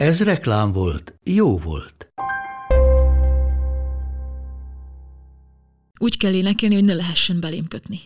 Ez reklám volt, jó volt. Úgy kell énekelni, hogy ne lehessen belém kötni.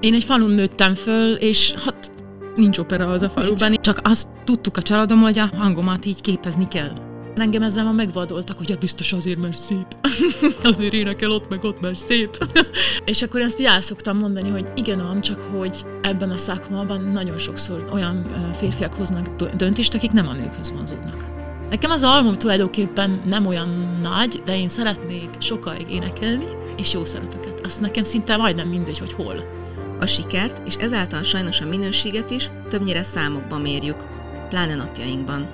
Én egy falun nőttem föl, és hát nincs opera az a faluban. Csak azt tudtuk a családom, hogy a hangomat így képezni kell. Engem ezzel már megvadoltak, hogy ja, biztos azért, mert szép. azért énekel ott, meg ott, mert szép. és akkor ezt így szoktam mondani, hogy igen, ám, csak hogy ebben a szakmában nagyon sokszor olyan férfiak hoznak döntést, akik nem a nőkhöz vonzódnak. Nekem az album tulajdonképpen nem olyan nagy, de én szeretnék sokáig énekelni, és jó szerepeket. Azt nekem szinte majdnem mindegy, hogy hol. A sikert, és ezáltal sajnos a minőséget is többnyire számokban mérjük, pláne napjainkban.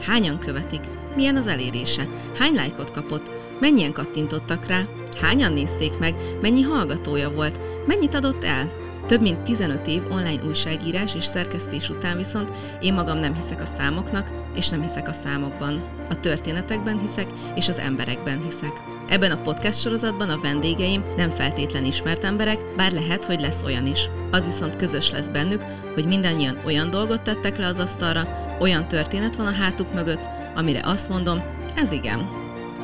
Hányan követik? Milyen az elérése? Hány lájkot kapott? Mennyien kattintottak rá? Hányan nézték meg? Mennyi hallgatója volt? Mennyit adott el? Több mint 15 év online újságírás és szerkesztés után viszont én magam nem hiszek a számoknak, és nem hiszek a számokban. A történetekben hiszek, és az emberekben hiszek. Ebben a podcast sorozatban a vendégeim nem feltétlen ismert emberek, bár lehet, hogy lesz olyan is. Az viszont közös lesz bennük, hogy mindannyian olyan dolgot tettek le az asztalra, olyan történet van a hátuk mögött, amire azt mondom, ez igen.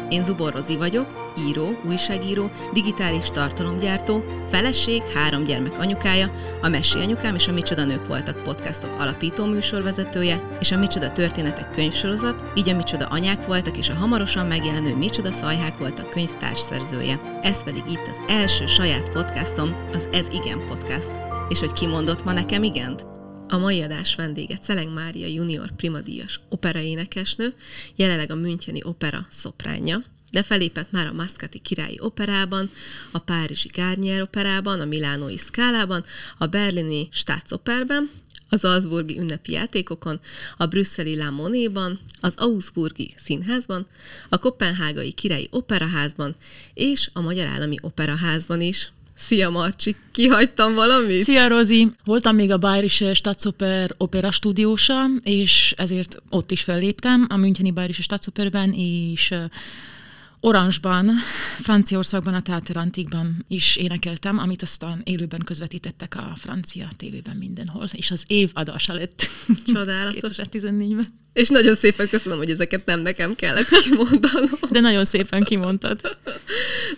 Én Zubor Rozi vagyok, író, újságíró, digitális tartalomgyártó, feleség, három gyermek anyukája, a Messi anyukám és a Micsoda Nők voltak podcastok alapító műsorvezetője, és a Micsoda Történetek könyvsorozat, így a Micsoda Anyák voltak, és a hamarosan megjelenő Micsoda Szajhák voltak könyvtársszerzője. Ez pedig itt az első saját podcastom, az Ez Igen Podcast. És hogy kimondott ma nekem igent? A mai adás vendége Celeng Mária junior primadíjas operaénekesnő, jelenleg a Müncheni Opera szopránja, de felépett már a Mascati királyi operában, a Párizsi Garnier operában, a Milánói Szkálában, a berlini Staatsoperben, az Salzburgi ünnepi játékokon, a brüsszeli La Monéban, az Augsburgi Színházban, a Kopenhágai Királyi Operaházban és a Magyar Állami Operaházban is. Szia Marcsi, kihagytam valamit? Szia Rozi! Voltam még a Bayerische Staatsoper opera stúdiósa, és ezért ott is felléptem, a Müncheni Bayerische Staatsoperben, és Orangeban, Franciaországban, a Teater Antikban is énekeltem, amit aztán élőben közvetítettek a francia tévében mindenhol, és az év adása lett. Csodálatos. 2014-ben. És nagyon szépen köszönöm, hogy ezeket nem nekem kellett kimondanom. De nagyon szépen kimondtad.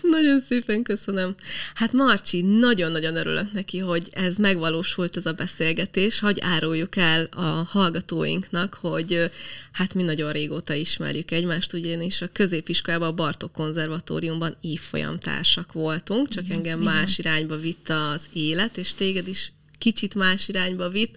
nagyon szépen köszönöm. Hát Marcsi, nagyon-nagyon örülök neki, hogy ez megvalósult ez a beszélgetés, hogy áruljuk el a hallgatóinknak, hogy hát mi nagyon régóta ismerjük egymást, ugyanis a középiskolában a Bartók konzervatóriumban társak voltunk, csak engem igen. más irányba vitt az élet, és téged is kicsit más irányba vitt,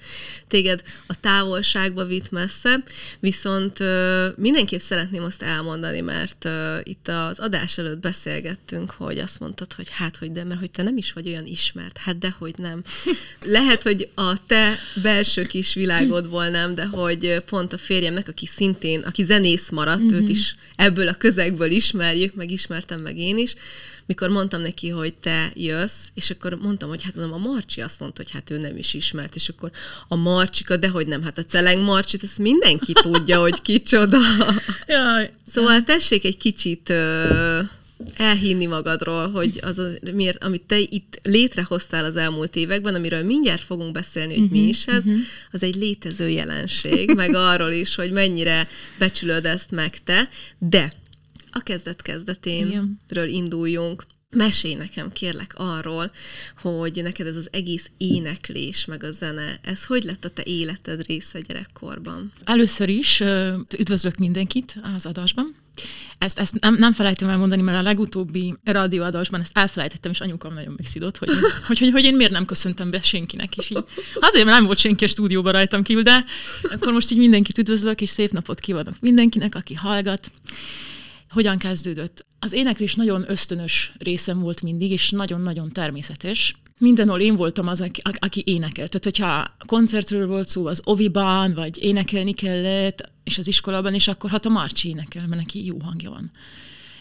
téged a távolságba vitt messze, viszont uh, mindenképp szeretném azt elmondani, mert uh, itt az adás előtt beszélgettünk, hogy azt mondtad, hogy hát, hogy de, mert hogy te nem is vagy olyan ismert, hát de, hogy nem. Lehet, hogy a te belső kis világodból nem, de hogy pont a férjemnek, aki szintén, aki zenész maradt, mm-hmm. őt mhm. is ebből a közegből ismerjük, meg ismertem meg én is, mikor mondtam neki, hogy te jössz, és akkor mondtam, hogy hát mondom, a Marcsi azt mondta, hogy hát ő nem is ismert, és akkor a Marcsika, de hogy nem, hát a Celeng Marcsit, ezt mindenki tudja, hogy kicsoda. Jaj. Szóval tessék egy kicsit uh, elhinni magadról, hogy az, a, miért, amit te itt létrehoztál az elmúlt években, amiről mindjárt fogunk beszélni, hogy uh-huh, mi mhm, is ez, uh-huh. az egy létező jelenség, meg arról is, hogy mennyire becsülöd ezt meg te, de a kezdet kezdeténről induljunk. Mesélj nekem kérlek arról, hogy neked ez az egész éneklés, meg a zene, ez hogy lett a te életed része gyerekkorban? Először is üdvözlök mindenkit az adásban. Ezt, ezt nem, nem felejtem el mondani, mert a legutóbbi rádióadásban ezt elfelejtettem, és anyukám nagyon megszidott, hogy, hogy, hogy, hogy én miért nem köszöntem be senkinek is. Így. Azért, mert nem volt senki a stúdióban rajtam kívül, de akkor most így mindenkit üdvözlök, és szép napot kívánok mindenkinek, aki hallgat. Hogyan kezdődött? Az éneklés nagyon ösztönös részem volt mindig, és nagyon-nagyon természetes. Mindenhol én voltam az, aki, aki énekelt. Tehát, hogyha koncertről volt szó az oviban, vagy énekelni kellett, és az iskolában is, akkor hát a Marci énekel, mert neki jó hangja van.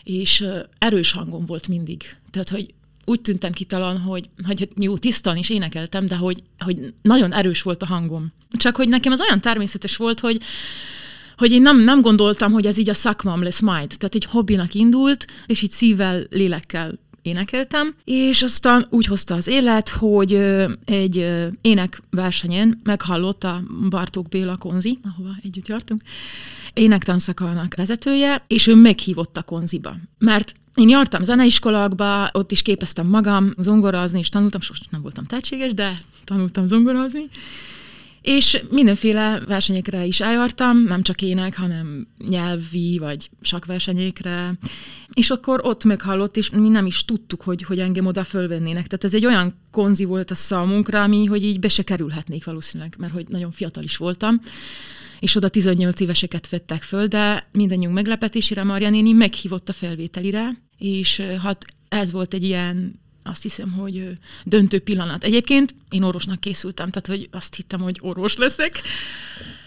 És erős hangom volt mindig. Tehát, hogy úgy tűntem ki hogy, hogy jó, tisztan is énekeltem, de hogy, hogy nagyon erős volt a hangom. Csak hogy nekem az olyan természetes volt, hogy hogy én nem, nem gondoltam, hogy ez így a szakmam lesz majd. Tehát egy hobbinak indult, és így szívvel, lélekkel énekeltem, és aztán úgy hozta az élet, hogy egy énekversenyen meghallotta Bartók Béla Konzi, ahova együtt jártunk, énektanszakalnak vezetője, és ő meghívott a konziba. Mert én jártam zeneiskolákba, ott is képeztem magam, zongorazni, és tanultam, sosem nem voltam tehetséges, de tanultam zongorazni, és mindenféle versenyekre is eljártam, nem csak ének, hanem nyelvi vagy sakversenyekre. És akkor ott meghallott, és mi nem is tudtuk, hogy, hogy engem oda fölvennének. Tehát ez egy olyan konzi volt a számunkra, ami, hogy így be se kerülhetnék valószínűleg, mert hogy nagyon fiatal is voltam és oda 18 éveseket vettek föl, de mindannyiunk meglepetésére Marja néni meghívott a felvételire, és hát ez volt egy ilyen azt hiszem, hogy döntő pillanat. Egyébként én orvosnak készültem, tehát hogy azt hittem, hogy orvos leszek,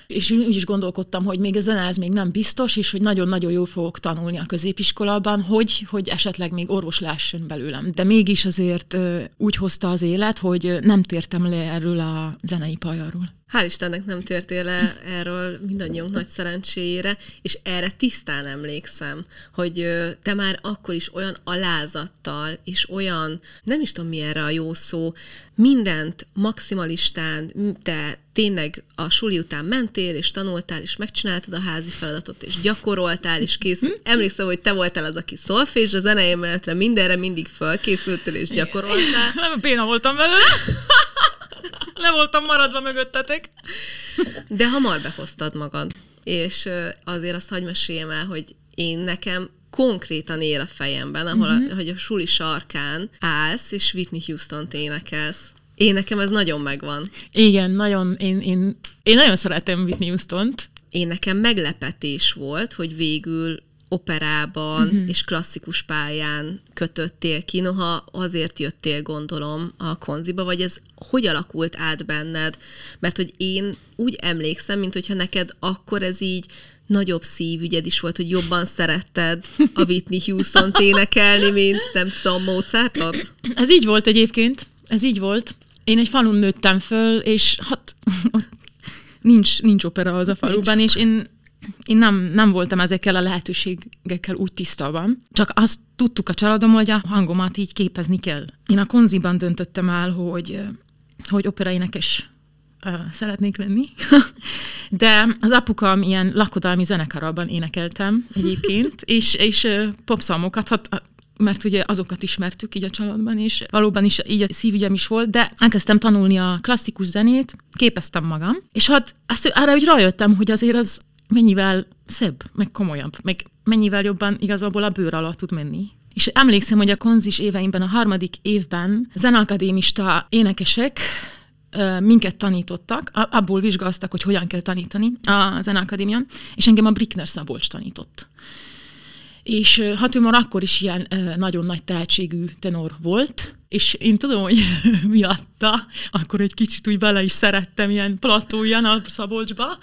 és úgy is gondolkodtam, hogy még ez ez még nem biztos, és hogy nagyon-nagyon jól fogok tanulni a középiskolában, hogy, hogy esetleg még orvos lásson belőlem. De mégis azért úgy hozta az élet, hogy nem tértem le erről a zenei pajáról. Hál' Istennek nem tértél le erről mindannyiunk nagy szerencséjére, és erre tisztán emlékszem, hogy te már akkor is olyan alázattal, és olyan, nem is tudom mi erre a jó szó, mindent maximalistán, te tényleg a suli után mentél, és tanultál, és megcsináltad a házi feladatot, és gyakoroltál, és kész. Emlékszem, hogy te voltál az, aki szolfés, a zenei mindenre mindig felkészültél, és gyakoroltál. Nem, béna voltam belőle. Le voltam maradva mögöttetek. De hamar behoztad magad. És azért azt hagyd meséljem el, hogy én nekem konkrétan él a fejemben, ahol uh-huh. a, hogy a suli sarkán állsz, és Whitney Houston-t énekelsz. Én nekem ez nagyon megvan. Igen, nagyon, én, én, én nagyon szeretem Whitney Houston-t. Én nekem meglepetés volt, hogy végül operában uh-huh. és klasszikus pályán kötöttél ki, noha azért jöttél, gondolom, a konziba, vagy ez hogy alakult át benned? Mert hogy én úgy emlékszem, mint hogyha neked akkor ez így nagyobb szívügyed is volt, hogy jobban szeretted a Whitney Houston énekelni, mint nem tudom, Mozartot? Ez így volt egyébként, ez így volt. Én egy falun nőttem föl, és hát nincs, nincs opera az a faluban, nincs. és én én nem, nem voltam ezekkel a lehetőségekkel úgy tisztában. Csak azt tudtuk a családom, hogy a hangomat így képezni kell. Én a konziban döntöttem el, hogy, hogy operaénekes uh, szeretnék lenni. De az apukám ilyen lakodalmi zenekarában énekeltem egyébként, és, és popszalmokat, hát mert ugye azokat ismertük így a családban, és valóban is így a szívügyem is volt, de elkezdtem tanulni a klasszikus zenét, képeztem magam, és hát azt, arra úgy rájöttem, hogy azért az mennyivel szebb, meg komolyabb, meg mennyivel jobban igazából a bőr alatt tud menni. És emlékszem, hogy a konzis éveimben, a harmadik évben zenakadémista énekesek minket tanítottak, abból vizsgáztak, hogy hogyan kell tanítani a zenakadémián, és engem a Brickner Szabolcs tanított. És hát ő már akkor is ilyen nagyon nagy tehetségű tenor volt, és én tudom, hogy miatta, akkor egy kicsit úgy bele is szerettem ilyen platóján a Szabolcsba,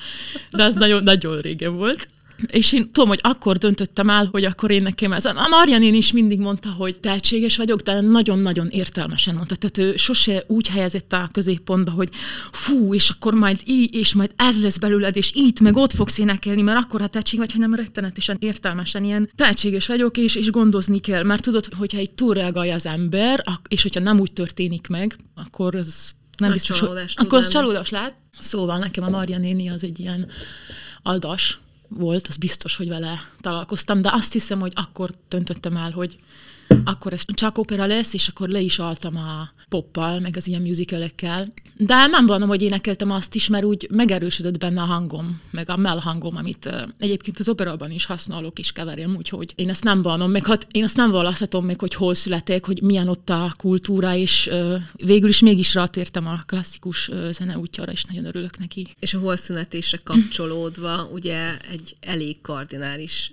de ez nagyon, nagyon régen volt. És én tudom, hogy akkor döntöttem el, hogy akkor én nekem ez. A Marianén is mindig mondta, hogy tehetséges vagyok, de nagyon-nagyon értelmesen mondta. Tehát ő sose úgy helyezett a középpontba, hogy fú, és akkor majd így, és majd ez lesz belőled, és itt, meg ott fogsz énekelni, mert akkor a tehetség vagy, hanem rettenetesen értelmesen ilyen tehetséges vagyok, és, és gondozni kell. Mert tudod, hogyha egy túlreagálja az ember, és hogyha nem úgy történik meg, akkor ez nem Nagy biztos, hogy, akkor az csalódás lehet. Szóval nekem a Marja néni az egy ilyen aldas, volt, az biztos, hogy vele találkoztam, de azt hiszem, hogy akkor döntöttem el, hogy, akkor ez csak opera lesz, és akkor le is altam a poppal, meg az ilyen musicalekkel. De nem vanom, hogy énekeltem azt is, mert úgy megerősödött benne a hangom, meg a melhangom, amit egyébként az operában is használok és keverjem, úgyhogy én ezt nem vanom, meg hát én azt nem választhatom még, hogy hol születek, hogy milyen ott a kultúra, és végül is mégis rátértem a klasszikus zene útjára, és nagyon örülök neki. És a holszünetésre kapcsolódva, ugye egy elég kardinális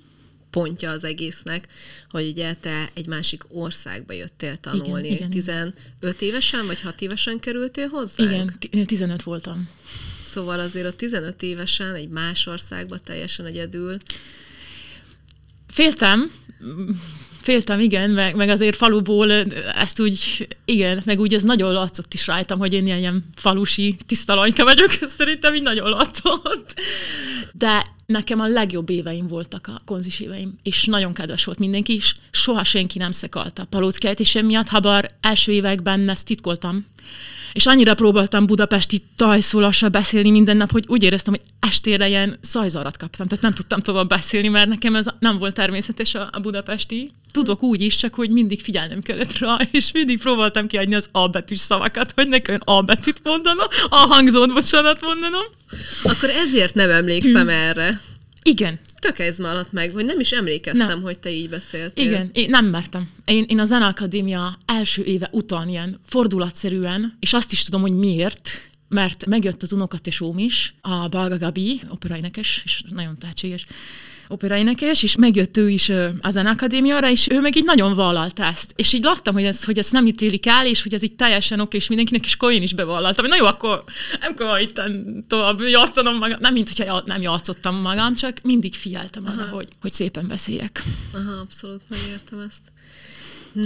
pontja az egésznek, hogy ugye te egy másik országba jöttél tanulni. Igen, igen, 15 évesen vagy 6 évesen kerültél hozzá? Igen, 15 voltam. Szóval azért a 15 évesen egy más országba teljesen egyedül. Féltem, féltem, igen, meg, meg azért faluból ezt úgy, igen, meg úgy ez nagyon látszott is rajtam, hogy én ilyen, ilyen falusi tisztalanyka vagyok, szerintem így nagyon látszott. De nekem a legjobb éveim voltak a konzis éveim, és nagyon kedves volt mindenki is, soha senki nem szekalta a palóckeltésem miatt, ha bár első években ezt titkoltam, és annyira próbáltam budapesti tajszólassal beszélni minden nap, hogy úgy éreztem, hogy estére ilyen szajzarat kaptam, tehát nem tudtam tovább beszélni, mert nekem ez nem volt természetes a, a budapesti. Tudok úgy is, csak hogy mindig figyelnem kellett rá, és mindig próbáltam kiadni az A betűs szavakat, hogy ne kelljen A betűt mondanom, a hangzót, bocsánat mondanom. Akkor ezért nem emlékszem hmm. erre. Igen. Tök ez maradt meg, vagy nem is emlékeztem, nem. hogy te így beszéltél. Igen, én nem mertem. Én, én a Zeneakadémia első éve után ilyen fordulatszerűen, és azt is tudom, hogy miért, mert megjött az unokatesóm is, a Balga Gabi, operaénekes, és nagyon tehetséges, operaénekes, és megjött ő is a Akadémiára, és ő meg így nagyon vállalta ezt. És így láttam, hogy, ez, hogy ezt nem ítélik el, és hogy ez így teljesen oké, és mindenkinek, és akkor én is bevállaltam. Na jó, akkor nem kell itt tovább játszanom magam. Nem, mint hogyha nem játszottam magam, csak mindig figyeltem arra, hogy, hogy szépen beszéljek. Aha, abszolút megértem ezt.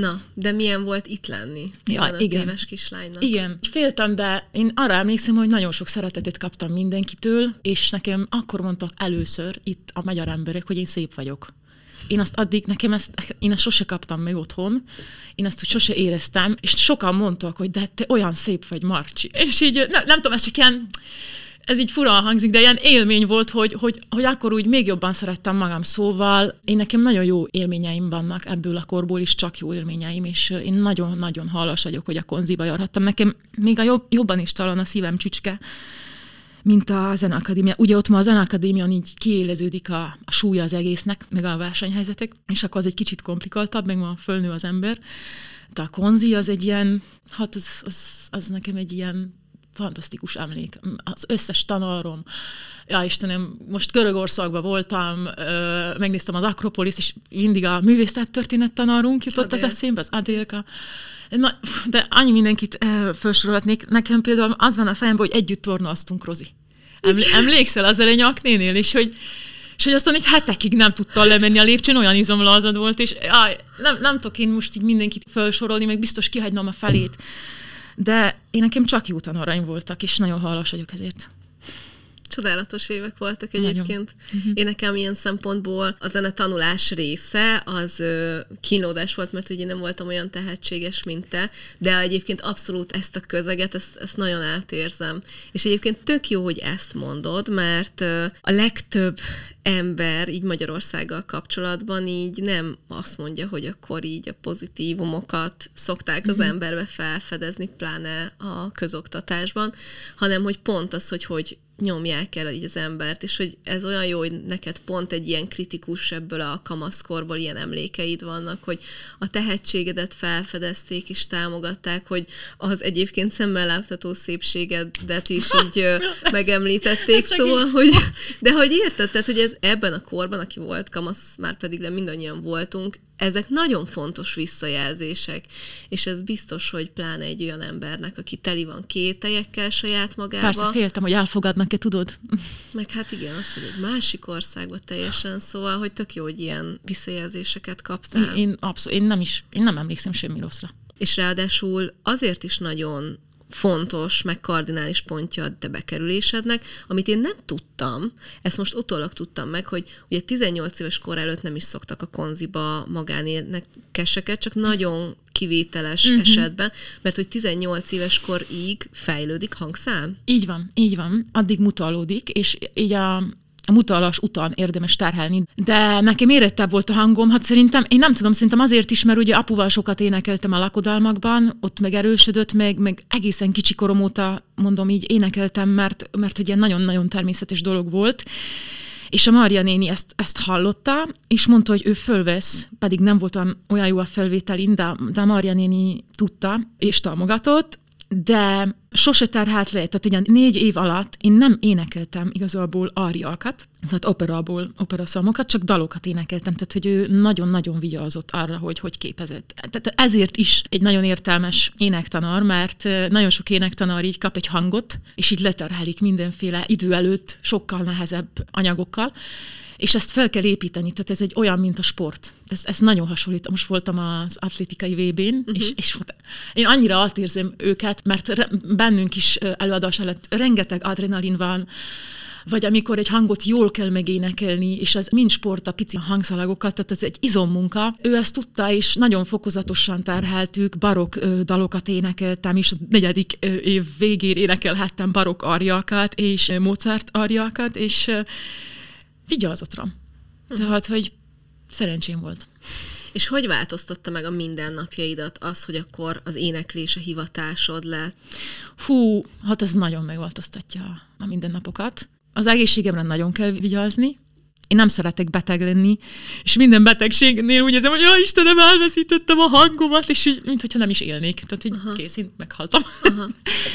Na, de milyen volt itt lenni? Ja, igen. éves kislánynak. Igen, féltem, de én arra emlékszem, hogy nagyon sok szeretetet kaptam mindenkitől, és nekem akkor mondtak először itt a magyar emberek, hogy én szép vagyok. Én azt addig, nekem ezt, én ezt sose kaptam meg otthon, én ezt úgy sose éreztem, és sokan mondtak, hogy de te olyan szép vagy, Marcsi. És így, nem, nem tudom, ez csak ilyen, ez így fura hangzik, de ilyen élmény volt, hogy, hogy, hogy akkor úgy még jobban szerettem magam, szóval én nekem nagyon jó élményeim vannak ebből a korból is, csak jó élményeim, és én nagyon-nagyon hálás vagyok, hogy a konziba járhattam. Nekem még a jobb, jobban is talán a szívem csücske, mint a Zeneakadémia. Ugye ott ma a Zeneakadémián így kiéleződik a, a súlya az egésznek, meg a versenyhelyzetek, és akkor az egy kicsit komplikáltabb, meg ma fölnő az ember. De a konzi az egy ilyen, hát az, az, az nekem egy ilyen fantasztikus emlék. Az összes tanárom, ja Istenem, most Görögországban voltam, megnéztem az Akropolis, és mindig a művészettörténet tanárunk jutott Adél. az eszémbe, az Adélka. Na, de annyi mindenkit felsorolhatnék. Nekem például az van a fejemben, hogy együtt tornáztunk, Rozi. Eml- emlékszel az elején aknénél, és hogy és hogy aztán egy hetekig nem tudta lemenni a lépcsőn, olyan izomlazad volt, és aj, nem, nem tudok én most így mindenkit felsorolni, meg biztos kihagynom a felét. De én nekem csak jó tanáraim voltak, és nagyon hálás vagyok ezért. Csodálatos évek voltak egyébként. Uh-huh. Én nekem ilyen szempontból a zene tanulás része az ö, kínlódás volt, mert ugye nem voltam olyan tehetséges, mint te, de egyébként abszolút ezt a közeget, ezt, ezt nagyon átérzem. És egyébként tök jó, hogy ezt mondod, mert a legtöbb ember így Magyarországgal kapcsolatban így nem azt mondja, hogy akkor így a pozitívumokat szokták az uh-huh. emberbe felfedezni, pláne a közoktatásban, hanem hogy pont az, hogy hogy nyomják el így az embert, és hogy ez olyan jó, hogy neked pont egy ilyen kritikus ebből a kamaszkorból ilyen emlékeid vannak, hogy a tehetségedet felfedezték és támogatták, hogy az egyébként szemmel látható szépségedet is így megemlítették, szóval, hogy, de hogy érted, tehát, hogy ez ebben a korban, aki volt kamasz, már pedig le mindannyian voltunk, ezek nagyon fontos visszajelzések, és ez biztos, hogy pláne egy olyan embernek, aki teli van kételyekkel saját magába. Persze féltem, hogy elfogadnak-e, tudod? Meg hát igen, az, hogy egy másik országba teljesen, szóval, hogy tök jó, hogy ilyen visszajelzéseket kaptál. Én, én abszolút, én nem is, én nem emlékszem semmi rosszra. És ráadásul azért is nagyon fontos, meg kardinális pontja a te bekerülésednek, amit én nem tudtam, ezt most utólag tudtam meg, hogy ugye 18 éves kor előtt nem is szoktak a konziba magánénekeseket, csak nagyon kivételes uh-huh. esetben, mert hogy 18 éves korig fejlődik hangszám. Így van, így van, addig mutalódik, és így a a mutalas után érdemes terhelni. De nekem érettebb volt a hangom, hát szerintem, én nem tudom, szerintem azért is, mert ugye apuval sokat énekeltem a lakodalmakban, ott meg erősödött, meg, meg egészen kicsi korom óta, mondom így, énekeltem, mert, mert ilyen nagyon-nagyon természetes dolog volt. És a Maria néni ezt, ezt hallotta, és mondta, hogy ő fölvesz, pedig nem voltam olyan jó a felvételin, de, de a Maria néni tudta, és támogatott, de sose terhelt le, tehát ugye négy év alatt én nem énekeltem igazából ariakat, tehát operaból, operaszamokat, csak dalokat énekeltem, tehát hogy ő nagyon-nagyon vigyázott arra, hogy hogy képezett. Tehát ezért is egy nagyon értelmes énektanár, mert nagyon sok énektanár így kap egy hangot, és így leterhelik mindenféle idő előtt sokkal nehezebb anyagokkal, és ezt fel kell építeni, tehát ez egy olyan, mint a sport. Ez, ez nagyon hasonlít. Most voltam az atlétikai VB-n, uh-huh. és, és én annyira átérzem őket, mert bennünk is előadás előtt rengeteg adrenalin van, vagy amikor egy hangot jól kell megénekelni, és ez mind sport a pici hangszalagokat, tehát ez egy izommunka. Ő ezt tudta, és nagyon fokozatosan terheltük, barok dalokat énekeltem, és a negyedik év végén énekelhettem barok arjakat, és Mozart arjakat, és vigyázott rám. Uh-huh. Tehát, hogy szerencsém volt. És hogy változtatta meg a mindennapjaidat az, hogy akkor az éneklés a hivatásod lett? Fú, hát ez nagyon megváltoztatja a mindennapokat. Az egészségemre nagyon kell vigyázni. Én nem szeretek beteg lenni, és minden betegségnél úgy érzem, hogy ja, Istenem, elveszítettem a hangomat, és így, mintha nem is élnék. Tehát, hogy Aha. kész, én meghaltam. Aha.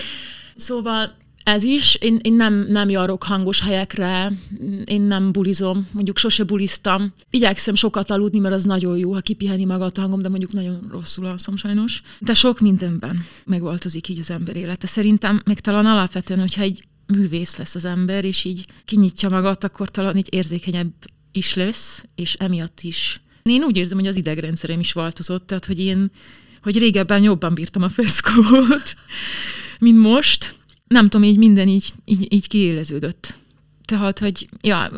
szóval ez is. Én, én nem, nem járok hangos helyekre, én nem bulizom, mondjuk sose buliztam. Igyekszem sokat aludni, mert az nagyon jó, ha kipiheni magát a hangom, de mondjuk nagyon rosszul alszom sajnos. De sok mindenben megváltozik így az ember élete. Szerintem még talán alapvetően, hogyha egy művész lesz az ember, és így kinyitja magát, akkor talán így érzékenyebb is lesz, és emiatt is. Én úgy érzem, hogy az idegrendszerem is változott, tehát hogy én, hogy régebben jobban bírtam a feszkót, mint most, nem tudom, így minden így, így, így kiéleződött. Tehát, hogy ja,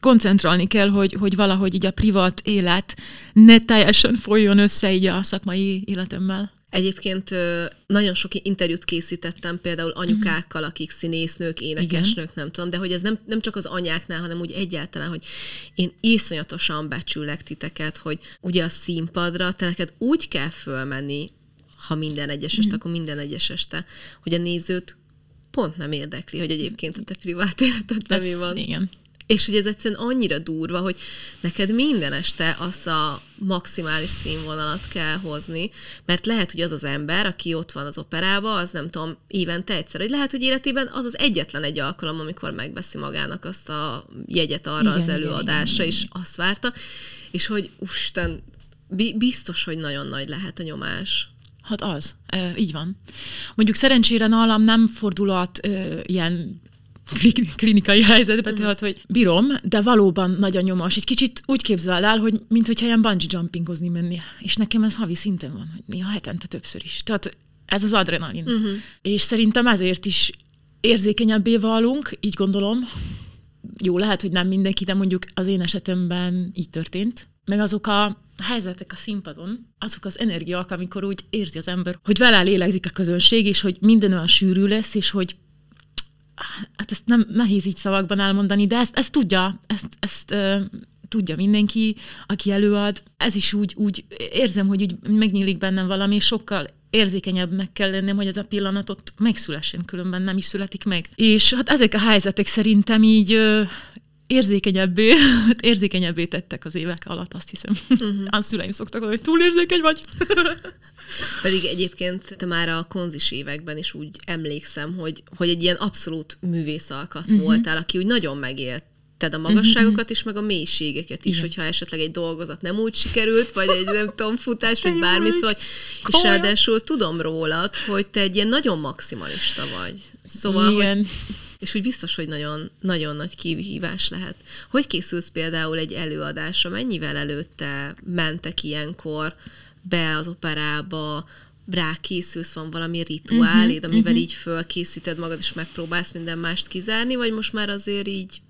koncentrálni kell, hogy, hogy valahogy így a privát élet ne teljesen folyjon össze így a szakmai életemmel. Egyébként nagyon sok interjút készítettem például anyukákkal, akik színésznők, énekesnők, nem tudom, de hogy ez nem, nem csak az anyáknál, hanem úgy egyáltalán, hogy én iszonyatosan becsülek titeket, hogy ugye a színpadra te neked úgy kell fölmenni, ha minden egyes este, mm. akkor minden egyes este, hogy a nézőt pont nem érdekli, hogy egyébként a te privát életedben mi van. Igen. És hogy ez egyszerűen annyira durva, hogy neked minden este azt a maximális színvonalat kell hozni, mert lehet, hogy az az ember, aki ott van az operában, az nem tudom, évente egyszer, hogy lehet, hogy életében az az egyetlen egy alkalom, amikor megveszi magának azt a jegyet arra igen, az előadásra, igen, igen, és azt várta, és hogy ústen, biztos, hogy nagyon nagy lehet a nyomás. Hát az, e, így van. Mondjuk szerencsére nálam nem fordulat e, ilyen klinikai helyzetben, uh-huh. tehát, hogy bírom, de valóban nagy a nyomás. Egy kicsit úgy képzeld el, hogy mintha ilyen bungee jumpingozni menni. És nekem ez havi szinten van, hogy néha hetente többször is. Tehát ez az adrenalin. Uh-huh. És szerintem ezért is érzékenyebbé válunk, így gondolom. Jó, lehet, hogy nem mindenki, de mondjuk az én esetemben így történt. Meg azok a helyzetek a színpadon, azok az energiák, amikor úgy érzi az ember, hogy vele lélegzik a közönség, és hogy minden olyan sűrű lesz, és hogy hát ezt nem nehéz így szavakban elmondani, de ezt, ezt tudja, ezt, ezt uh, tudja mindenki, aki előad. Ez is úgy, úgy érzem, hogy úgy megnyílik bennem valami, és sokkal érzékenyebbnek kell lennem, hogy ez a pillanatot megszülessen, különben nem is születik meg. És hát ezek a helyzetek szerintem így érzékenyebbé, érzékenyebbé tettek az évek alatt, azt hiszem. Uh-huh. A szüleim szoktak hogy túl érzékeny vagy. Pedig egyébként te már a konzis években is úgy emlékszem, hogy, hogy egy ilyen abszolút művészalkat uh-huh. voltál, aki úgy nagyon megélt ted a magasságokat is, meg a mélységeket is, Igen. hogyha esetleg egy dolgozat nem úgy sikerült, vagy egy nem tudom, futás, vagy bármi, szóval, és ráadásul tudom rólad, hogy te egy ilyen nagyon maximalista vagy. Szóval, Igen. Hogy és úgy biztos, hogy nagyon, nagyon nagy kihívás lehet. Hogy készülsz például egy előadásra? Mennyivel előtte mentek ilyenkor be az operába, rákészülsz, van valami rituálid, uh-huh, amivel uh-huh. így fölkészíted magad, és megpróbálsz minden mást kizárni, vagy most már azért így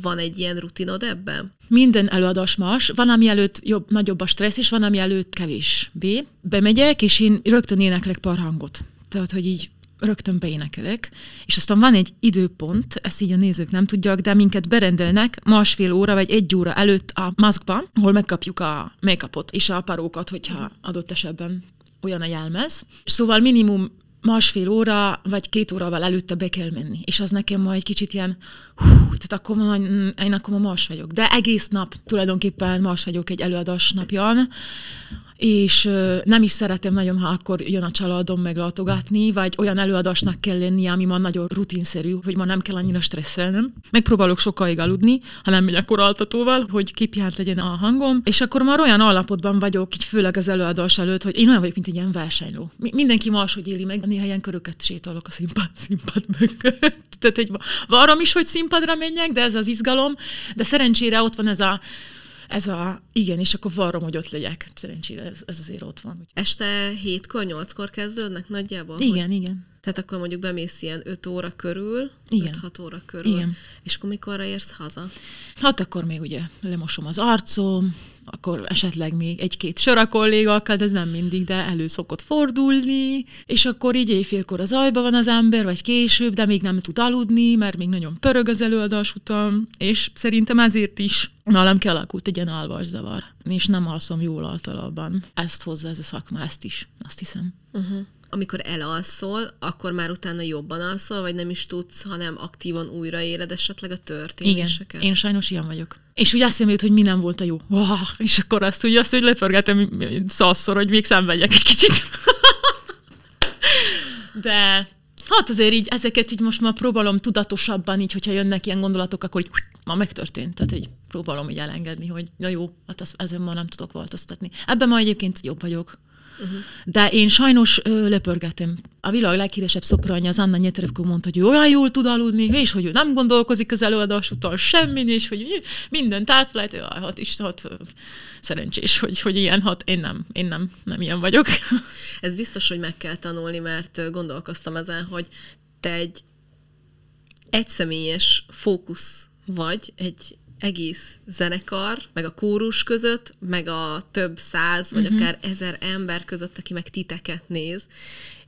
van egy ilyen rutinod ebben? Minden előadás más. Van, ami előtt jobb, nagyobb a stressz, és van, ami előtt kevés. B. Bemegyek, és én rögtön éneklek pár hangot. Tehát, hogy így rögtön beénekelek, és aztán van egy időpont, ezt így a nézők nem tudják, de minket berendelnek másfél óra vagy egy óra előtt a maszkba, ahol megkapjuk a make-upot és a parókat, hogyha adott esetben olyan a jelmez. Szóval minimum másfél óra, vagy két órával előtte be kell menni. És az nekem ma egy kicsit ilyen, hú, tehát akkor ma, én akkor ma más vagyok. De egész nap tulajdonképpen más vagyok egy előadás napján, és nem is szeretem nagyon, ha akkor jön a családom meglátogatni, vagy olyan előadásnak kell lenni, ami ma nagyon rutinszerű, hogy ma nem kell annyira stresszelnem. Megpróbálok sokáig aludni, ha nem megyek koraltatóval, hogy kipihent legyen a hangom, és akkor már olyan állapotban vagyok, így főleg az előadás előtt, hogy én olyan vagyok, mint egy ilyen versenyló. Mindenki máshogy éli meg, néha ilyen köröket sétálok a színpad, színpad mögött. Tehát, hogy varom is, hogy színpadra menjek, de ez az izgalom, de szerencsére ott van ez a ez a, igen, és akkor varrom, hogy ott legyek. Szerencsére ez, ez azért ott van. Este hétkor, nyolckor kezdődnek nagyjából? Igen, hogy... igen. Tehát akkor mondjuk bemész ilyen 5 óra körül, 5-6 óra körül. Igen. És akkor mikorra érsz haza? Hát akkor még ugye lemosom az arcom, akkor esetleg még egy-két sor a kollégákkal, de ez nem mindig, de elő szokott fordulni, és akkor így éjfélkor az ajba van az ember, vagy később, de még nem tud aludni, mert még nagyon pörög az előadás után, és szerintem ezért is nálam kialakult egy ilyen alvaszavar, és nem alszom jól általában. Ezt hozza ez a szakma, ezt is, azt hiszem. Uh-huh amikor elalszol, akkor már utána jobban alszol, vagy nem is tudsz, hanem aktívan újraéled esetleg a történéseket? Igen, én sajnos ilyen vagyok. És úgy azt jut, hogy mi nem volt a jó. Wow, és akkor azt úgy azt, hogy lepörgetem szaszszor, hogy még szenvedjek egy kicsit. De hát azért így ezeket így most már próbálom tudatosabban, így, hogyha jönnek ilyen gondolatok, akkor így ma megtörtént. Tehát, hogy próbálom így elengedni, hogy na jó, hát ezen ma nem tudok változtatni. Ebben ma egyébként jobb vagyok. Uh-huh. De én sajnos ö, lepörgetem. A világ leghíresebb szopranja, az Anna Nyetrevko mondta, hogy olyan jól tud aludni, és hogy ő nem gondolkozik az előadás után semmin, és hogy mindent elfelejt, hát is, hát szerencsés, hogy, hogy ilyen, hát én nem, én nem, nem ilyen vagyok. Ez biztos, hogy meg kell tanulni, mert gondolkoztam ezen, hogy te egy egyszemélyes fókusz vagy, egy egész zenekar, meg a kórus között, meg a több száz, vagy uh-huh. akár ezer ember között, aki meg titeket néz,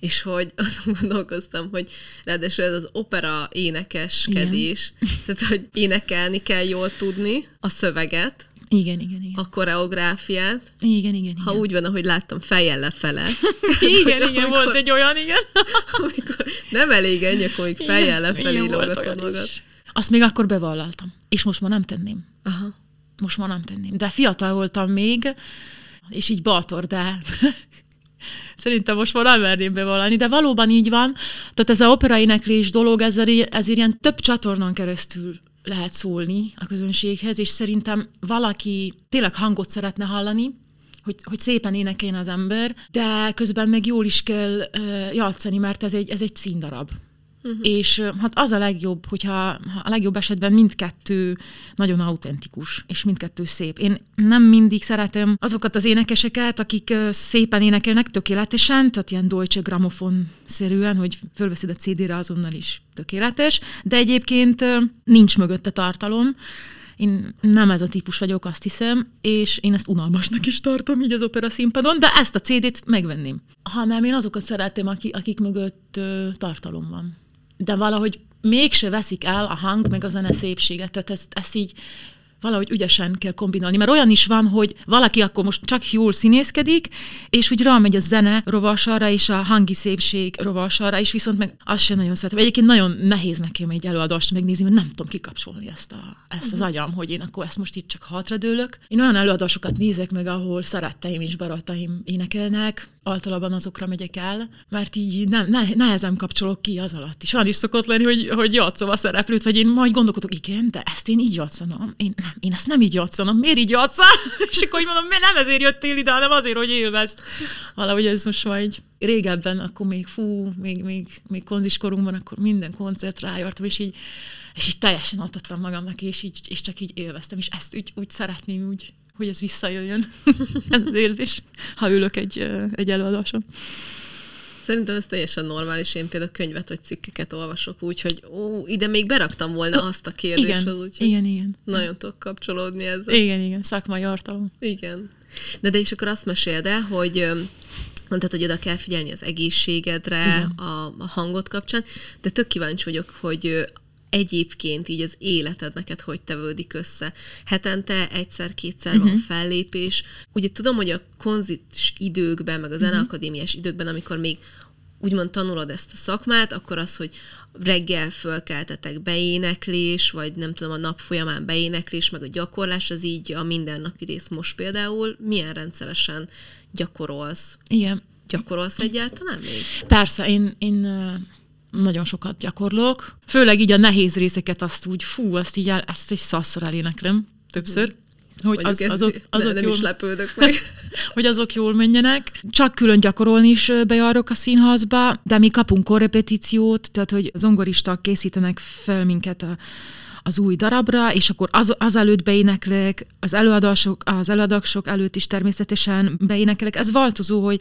és hogy azon gondolkoztam, hogy ráadásul ez az opera énekeskedés, igen. tehát hogy énekelni kell jól tudni a szöveget, igen, igen, igen. A koreográfiát. Igen, igen, Ha igen. úgy van, ahogy láttam, fejjel lefele. igen, igen, amikor, volt egy olyan, igen. amikor nem elég ennyi, hogy fejjel lefelé lógatod magad. Is. Azt még akkor bevállaltam. És most már nem tenném. Aha. Most már nem tenném. De fiatal voltam még, és így bátor, de szerintem most már nem merném bevallani, de valóban így van. Tehát ez a opera éneklés dolog, ezért, ezért ilyen több csatornán keresztül lehet szólni a közönséghez, és szerintem valaki tényleg hangot szeretne hallani, hogy, hogy szépen énekeljen az ember, de közben meg jól is kell uh, játszani, mert ez egy, ez egy színdarab. Uh-huh. És hát az a legjobb, hogyha a legjobb esetben mindkettő nagyon autentikus, és mindkettő szép. Én nem mindig szeretem azokat az énekeseket, akik szépen énekelnek tökéletesen, tehát ilyen Deutsche Grammophon-szerűen, hogy fölveszed a CD-re azonnal is tökéletes, de egyébként nincs mögötte tartalom, én nem ez a típus vagyok, azt hiszem, és én ezt unalmasnak is tartom így az opera színpadon, de ezt a CD-t megvenném. Ha nem, én azokat szeretem, akik, akik mögött ö, tartalom van de valahogy mégse veszik el a hang meg a zene szépséget, tehát ezt, ezt így valahogy ügyesen kell kombinálni, mert olyan is van, hogy valaki akkor most csak jól színészkedik, és úgy rámegy a zene rovasára és a hangi szépség rovasára, és viszont meg azt sem nagyon szeretem. Egyébként nagyon nehéz nekem egy előadást megnézni, mert nem tudom kikapcsolni ezt, a, ezt az agyam, hogy én akkor ezt most itt csak hátradőlök. Én olyan előadásokat nézek meg, ahol szeretteim és barátaim énekelnek, általában azokra megyek el, mert így nem, ne, nehezen kapcsolok ki az alatt. És olyan is szokott lenni, hogy, hogy játszom a szereplőt, vagy én majd gondolkodok, igen, de ezt én így játszanom. Én nem, én ezt nem így játszanom. Miért így játszál? És akkor így mondom, nem ezért jöttél ide, hanem azért, hogy élvezd. Valahogy ez most majd régebben, akkor még fú, még, még, még konziskorunkban, akkor minden koncertre rájártam, és így, és így teljesen adottam magamnak, és, így, és csak így élveztem, és ezt úgy, úgy szeretném, úgy, hogy ez visszajöjjön, ez az érzés, ha ülök egy, egy előadáson. Szerintem ez teljesen normális. Én például könyvet vagy cikkeket olvasok úgy, hogy ó, ide még beraktam volna azt a kérdést. Igen, úgy, igen, igen. Nagyon tudok kapcsolódni ezzel. Igen, igen, szakmai artalom. Igen. De de és akkor azt meséld el, hogy mondtad, hogy oda kell figyelni az egészségedre, a, a hangot kapcsán, de tök kíváncsi vagyok, hogy egyébként így az életed neked hogy tevődik össze. Hetente egyszer-kétszer uh-huh. van mhm. fellépés. Ugye tudom, hogy a konzit időkben, meg az uh-huh. zeneakadémiás időkben, amikor még úgymond tanulod ezt a szakmát, akkor az, hogy reggel fölkeltetek beéneklés, vagy nem tudom, a nap folyamán beéneklés, meg a gyakorlás, az így a mindennapi rész most például milyen rendszeresen gyakorolsz? Igen. Gyakorolsz egyáltalán még? Persze, én, én nagyon sokat gyakorlok. Főleg így a nehéz részeket azt úgy, fú, azt így el, ezt is szaszor eléneklem többször. Hmm hogy az, azok, azok nem jól, is lepődök meg. hogy azok jól menjenek. Csak külön gyakorolni is bejárok a színházba, de mi kapunk korrepetíciót, tehát hogy az zongoristak készítenek fel minket a, az új darabra, és akkor az, az előtt beéneklek, az előadások, az előadások előtt is természetesen beénekelek. Ez változó, hogy,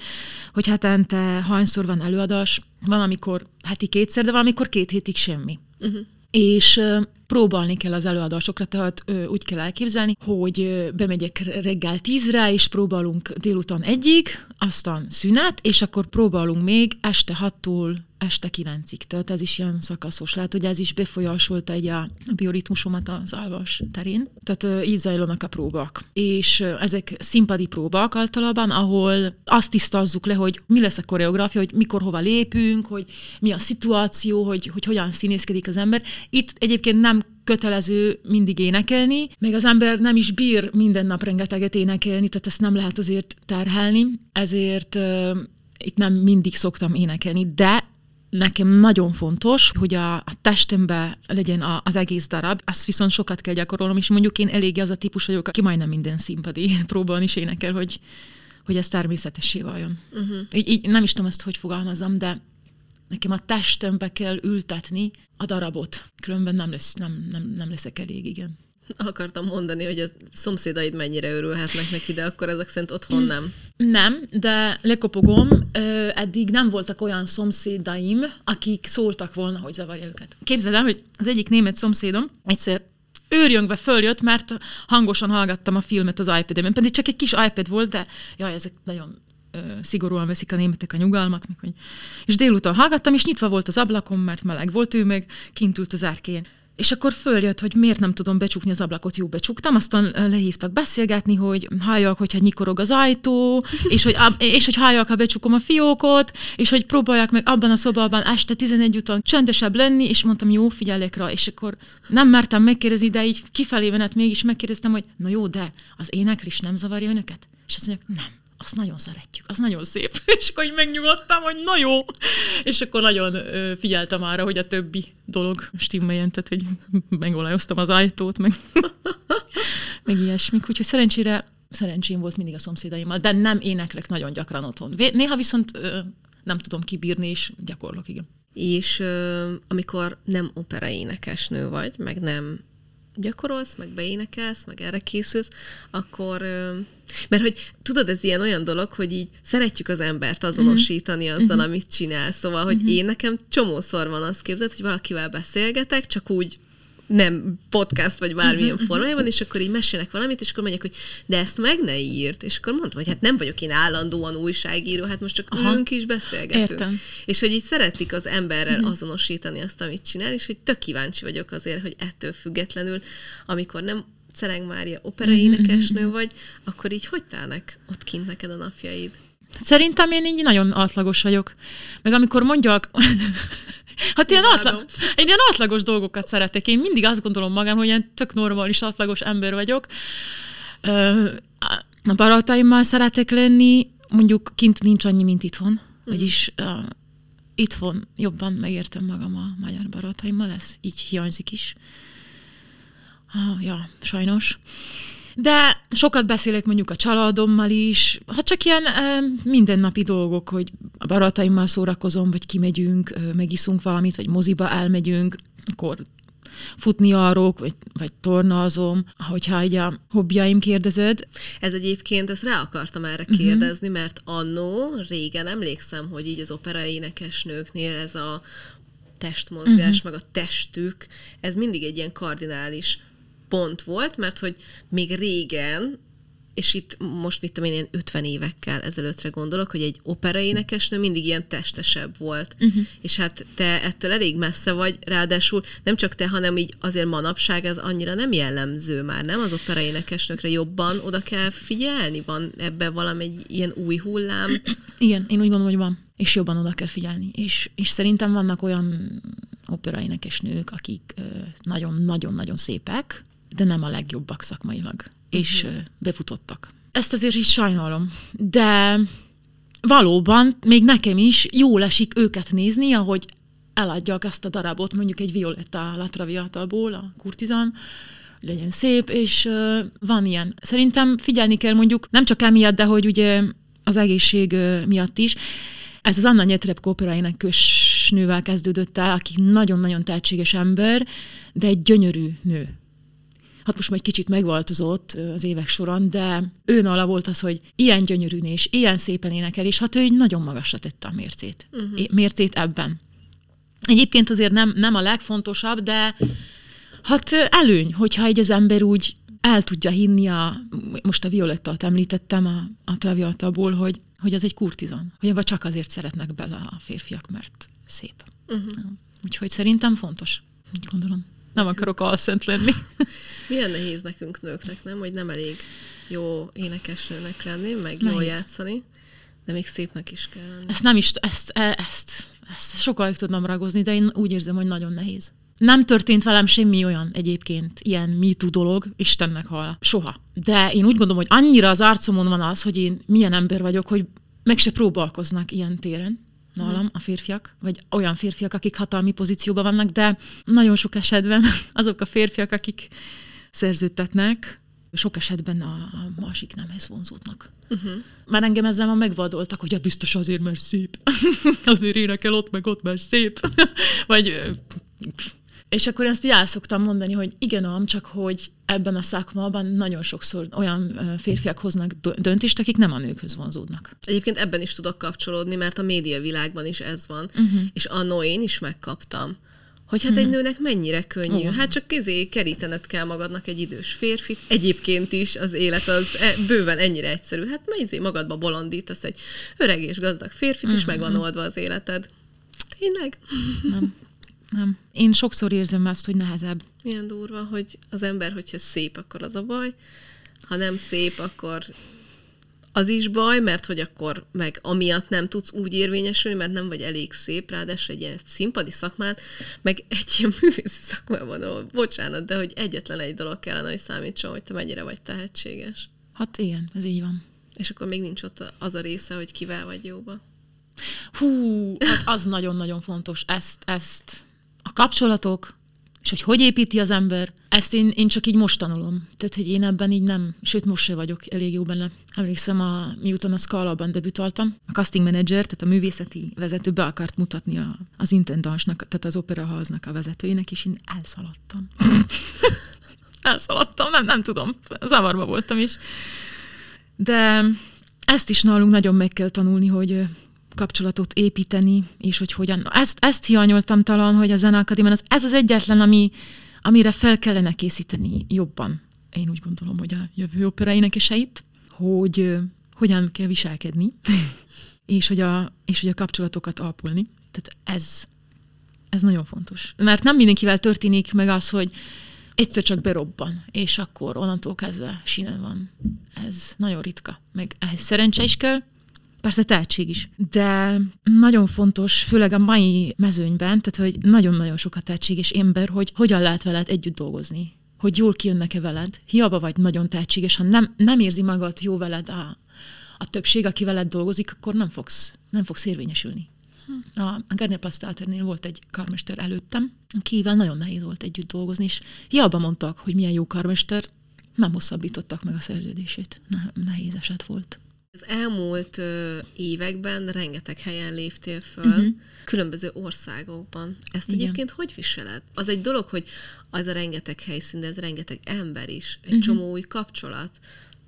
hogy hetente hányszor van előadás, van amikor heti kétszer, de van amikor két hétig semmi. Uh-huh. És próbálni kell az előadásokra, tehát ö, úgy kell elképzelni, hogy ö, bemegyek reggel tízre, és próbálunk délután egyig, aztán szünet, és akkor próbálunk még este hattól este kilencig. Tehát ez is ilyen szakaszos. Lehet, hogy ez is befolyásolta egy a, bioritmusomat az alvas terén. Tehát ö, így zajlanak a próbák. És ö, ezek színpadi próbák általában, ahol azt tisztázzuk le, hogy mi lesz a koreográfia, hogy mikor hova lépünk, hogy mi a szituáció, hogy, hogy hogyan színészkedik az ember. Itt egyébként nem kötelező mindig énekelni, meg az ember nem is bír minden nap rengeteget énekelni, tehát ezt nem lehet azért terhelni, ezért uh, itt nem mindig szoktam énekelni, de nekem nagyon fontos, hogy a, a testembe legyen a, az egész darab, azt viszont sokat kell gyakorolnom, és mondjuk én elég az a típus vagyok, aki majdnem minden színpadi próbálni is énekel, hogy, hogy ez természetessé váljon. Uh-huh. Így, így nem is tudom ezt, hogy fogalmazom, de nekem a testembe kell ültetni a darabot, különben nem, lesz, nem, nem, nem leszek elég, igen. Akartam mondani, hogy a szomszédaid mennyire örülhetnek neki, de akkor ezek szerint otthon nem. Nem, de lekopogom, eddig nem voltak olyan szomszédaim, akik szóltak volna, hogy zavarja őket. Képzeld el, hogy az egyik német szomszédom egyszer őrjöngve följött, mert hangosan hallgattam a filmet az iPad-en, pedig csak egy kis iPad volt, de jaj, ezek nagyon szigorúan veszik a németek a nyugalmat, meg hogy... és délután hallgattam, és nyitva volt az ablakon, mert meleg volt, ő meg kint ült az árkén. És akkor följött, hogy miért nem tudom becsukni az ablakot, jó becsuktam, aztán lehívtak beszélgetni, hogy halljak, hogyha nyikorog az ajtó, és hogy, és hogy halljak, ha becsukom a fiókot, és hogy próbálják meg abban a szobában este 11 után csendesebb lenni, és mondtam, jó, figyelek rá, és akkor nem mertem megkérdezni, de így kifelé menet mégis megkérdeztem, hogy na jó, de az éneklés nem zavarja önöket? És azt mondják, nem azt nagyon szeretjük, az nagyon szép. És akkor így megnyugodtam, hogy na jó. És akkor nagyon figyeltem arra, hogy a többi dolog stimmeljen, tehát hogy megolajoztam az ajtót, meg, meg ilyesmik. Úgyhogy szerencsére szerencsém volt mindig a szomszédaimmal, de nem éneklek nagyon gyakran otthon. Néha viszont nem tudom kibírni, és gyakorlok, igen. És amikor nem opera énekesnő vagy, meg nem gyakorolsz, meg beénekelsz, meg erre készülsz, akkor, mert hogy tudod, ez ilyen olyan dolog, hogy így szeretjük az embert azonosítani mhm. azzal, mm-hmm. amit csinál, szóval, hogy mm-hmm. én nekem csomószor van azt képzett, hogy valakivel beszélgetek, csak úgy nem podcast vagy bármilyen formájában, és akkor így mesélnek valamit, és akkor mondják, hogy de ezt meg ne írt. És akkor mondtam, hogy hát nem vagyok én állandóan újságíró, hát most csak Aha. ülünk is beszélgetünk. Értem. És hogy így szeretik az emberrel uh-huh. azonosítani azt, amit csinál, és hogy tök kíváncsi vagyok azért, hogy ettől függetlenül, amikor nem Cereng Mária operaénekesnő uh-huh. vagy, akkor így hogy telnek ott kint neked a napjaid? Szerintem én így nagyon átlagos vagyok. Meg amikor mondjak, Hát ilyen, átlag, én ilyen átlagos dolgokat szeretek. Én mindig azt gondolom magam, hogy ilyen tök normális, átlagos ember vagyok. A barátaimmal szeretek lenni, mondjuk kint nincs annyi, mint itthon. Mm. Vagyis uh, itthon jobban megértem magam a magyar barátaimmal, ez így hiányzik is. Uh, ja, sajnos. De sokat beszélek mondjuk a családommal is, ha csak ilyen mindennapi dolgok, hogy a barátaimmal szórakozom, vagy kimegyünk, megiszunk valamit, vagy moziba elmegyünk, akkor futni arról, vagy, vagy tornázom, hogyha egy a hobbiaim kérdezed. Ez egyébként, ezt rá akartam erre mhm. kérdezni, uh-huh. mert annó, régen emlékszem, hogy így az opera énekesnőknél ez a testmozgás, uh-huh. meg a testük, ez mindig egy ilyen kardinális pont volt, mert hogy még régen és itt most mit tudom én, ilyen 50 évekkel ezelőttre gondolok, hogy egy operaénekesnő mindig ilyen testesebb volt. Uh-huh. És hát te ettől elég messze vagy, ráadásul nem csak te, hanem így azért manapság ez annyira nem jellemző már, nem? Az operaénekesnőkre jobban oda kell figyelni? Van ebben valami ilyen új hullám? Igen, én úgy gondolom, hogy van. És jobban oda kell figyelni. És, és szerintem vannak olyan operaénekesnők, akik nagyon-nagyon-nagyon szépek, de nem a legjobbak szakmailag és uh-huh. befutottak. Ezt azért is sajnálom, de valóban még nekem is jól esik őket nézni, ahogy eladják ezt a darabot, mondjuk egy Violetta Latraviatalból, a kurtizan, legyen szép, és uh, van ilyen. Szerintem figyelni kell mondjuk nem csak emiatt, de hogy ugye az egészség uh, miatt is. Ez az Anna Nyetrepko operáinek kösnővel kezdődött el, aki nagyon-nagyon tehetséges ember, de egy gyönyörű nő hát most majd kicsit megváltozott az évek során, de ő nala volt az, hogy ilyen gyönyörűn és ilyen szépen énekel, és hát ő így nagyon magasra tette a mércét. Uh-huh. Mércét ebben. Egyébként azért nem, nem a legfontosabb, de hát előny, hogyha egy az ember úgy el tudja hinni a, most a Violettát említettem a, a Traviatából, hogy, hogy az egy kurtizon, hogy abban csak azért szeretnek bele a férfiak, mert szép. Uh-huh. Úgyhogy szerintem fontos, gondolom. Nem akarok alszent lenni. Milyen nehéz nekünk nőknek, nem? Hogy nem elég jó énekesnőnek lenni, meg nehéz. jól játszani, de még szépnek is kell lenni. Ezt nem is, ezt, e, ezt, ezt sokáig tudnam ragozni, de én úgy érzem, hogy nagyon nehéz. Nem történt velem semmi olyan egyébként, ilyen MeToo dolog, Istennek hal, soha. De én úgy gondolom, hogy annyira az arcomon van az, hogy én milyen ember vagyok, hogy meg se próbálkoznak ilyen téren nálam a férfiak, vagy olyan férfiak, akik hatalmi pozícióban vannak, de nagyon sok esetben azok a férfiak, akik szerződtetnek, sok esetben a, a másik nemhez vonzódnak. Uh-huh. Már engem ezzel már megvadoltak, hogy ja, biztos azért, mert szép. azért énekel ott, meg ott, mert szép. vagy és akkor ezt így el szoktam mondani, hogy igen, ám, csak hogy ebben a szakmában nagyon sokszor olyan férfiak hoznak döntést, akik nem a nőkhöz vonzódnak. Egyébként ebben is tudok kapcsolódni, mert a média világban is ez van. Uh-huh. És annó én is megkaptam hogy hát egy mhm. nőnek mennyire könnyű. Oh. Hát csak kézé kerítened kell magadnak egy idős férfit. Egyébként is az élet az e, bőven ennyire egyszerű. Hát izé magadba bolondítasz egy öreg és gazdag férfit, uh-huh. és meg van oldva az életed. Tényleg? Nem nem. Én sokszor érzem azt, hogy nehezebb. Milyen durva, hogy az ember, hogyha szép, akkor az a baj, ha nem szép, akkor az is baj, mert hogy akkor meg amiatt nem tudsz úgy érvényesülni, mert nem vagy elég szép, ráadásul egy ilyen színpadi szakmán, meg egy ilyen művészi szakmában, ahol, bocsánat, de hogy egyetlen egy dolog kellene, hogy számítson, hogy te mennyire vagy tehetséges. Hát igen, ez így van. És akkor még nincs ott az a része, hogy kivel vagy jóba. Hú, hát az nagyon-nagyon fontos. Ezt, ezt a kapcsolatok, és hogy hogy építi az ember, ezt én, én csak így most tanulom. Tehát, hogy én ebben így nem, sőt most se vagyok elég jó benne. Emlékszem, a, miután a Scala-ban debütáltam, a casting manager, tehát a művészeti vezető be akart mutatni a, az intendansnak, tehát az operaháznak a vezetőjének, és én elszaladtam. elszaladtam, nem, nem tudom, zavarba voltam is. De ezt is nálunk nagyon meg kell tanulni, hogy kapcsolatot építeni, és hogy hogyan. Ezt, ezt hiányoltam talán, hogy a Zeneakadémián az, ez az egyetlen, ami, amire fel kellene készíteni jobban. Én úgy gondolom, hogy a jövő opera énekeseit, hogy hogyan kell viselkedni, és hogy a, és hogy a kapcsolatokat alpolni. Tehát ez, ez nagyon fontos. Mert nem mindenkivel történik meg az, hogy egyszer csak berobban, és akkor onnantól kezdve sinen van. Ez nagyon ritka. Meg ehhez szerencse is kell, persze tehetség is. De nagyon fontos, főleg a mai mezőnyben, tehát hogy nagyon-nagyon sok a tehetséges ember, hogy hogyan lehet veled együtt dolgozni. Hogy jól kijönnek-e veled. Hiába vagy nagyon tehetséges, ha nem, nem érzi magad jó veled a, a többség, aki veled dolgozik, akkor nem fogsz, nem fogsz érvényesülni. Hm. A, Gerner Pasztáternél volt egy karmester előttem, akivel nagyon nehéz volt együtt dolgozni, és hiába mondtak, hogy milyen jó karmester, nem hosszabbítottak meg a szerződését. Ne, nehéz eset volt. Az elmúlt ö, években rengeteg helyen léptél föl, uh-huh. különböző országokban. Ezt Igen. egyébként hogy viseled? Az egy dolog, hogy az a rengeteg helyszín, de ez rengeteg ember is, egy uh-huh. csomó új kapcsolat,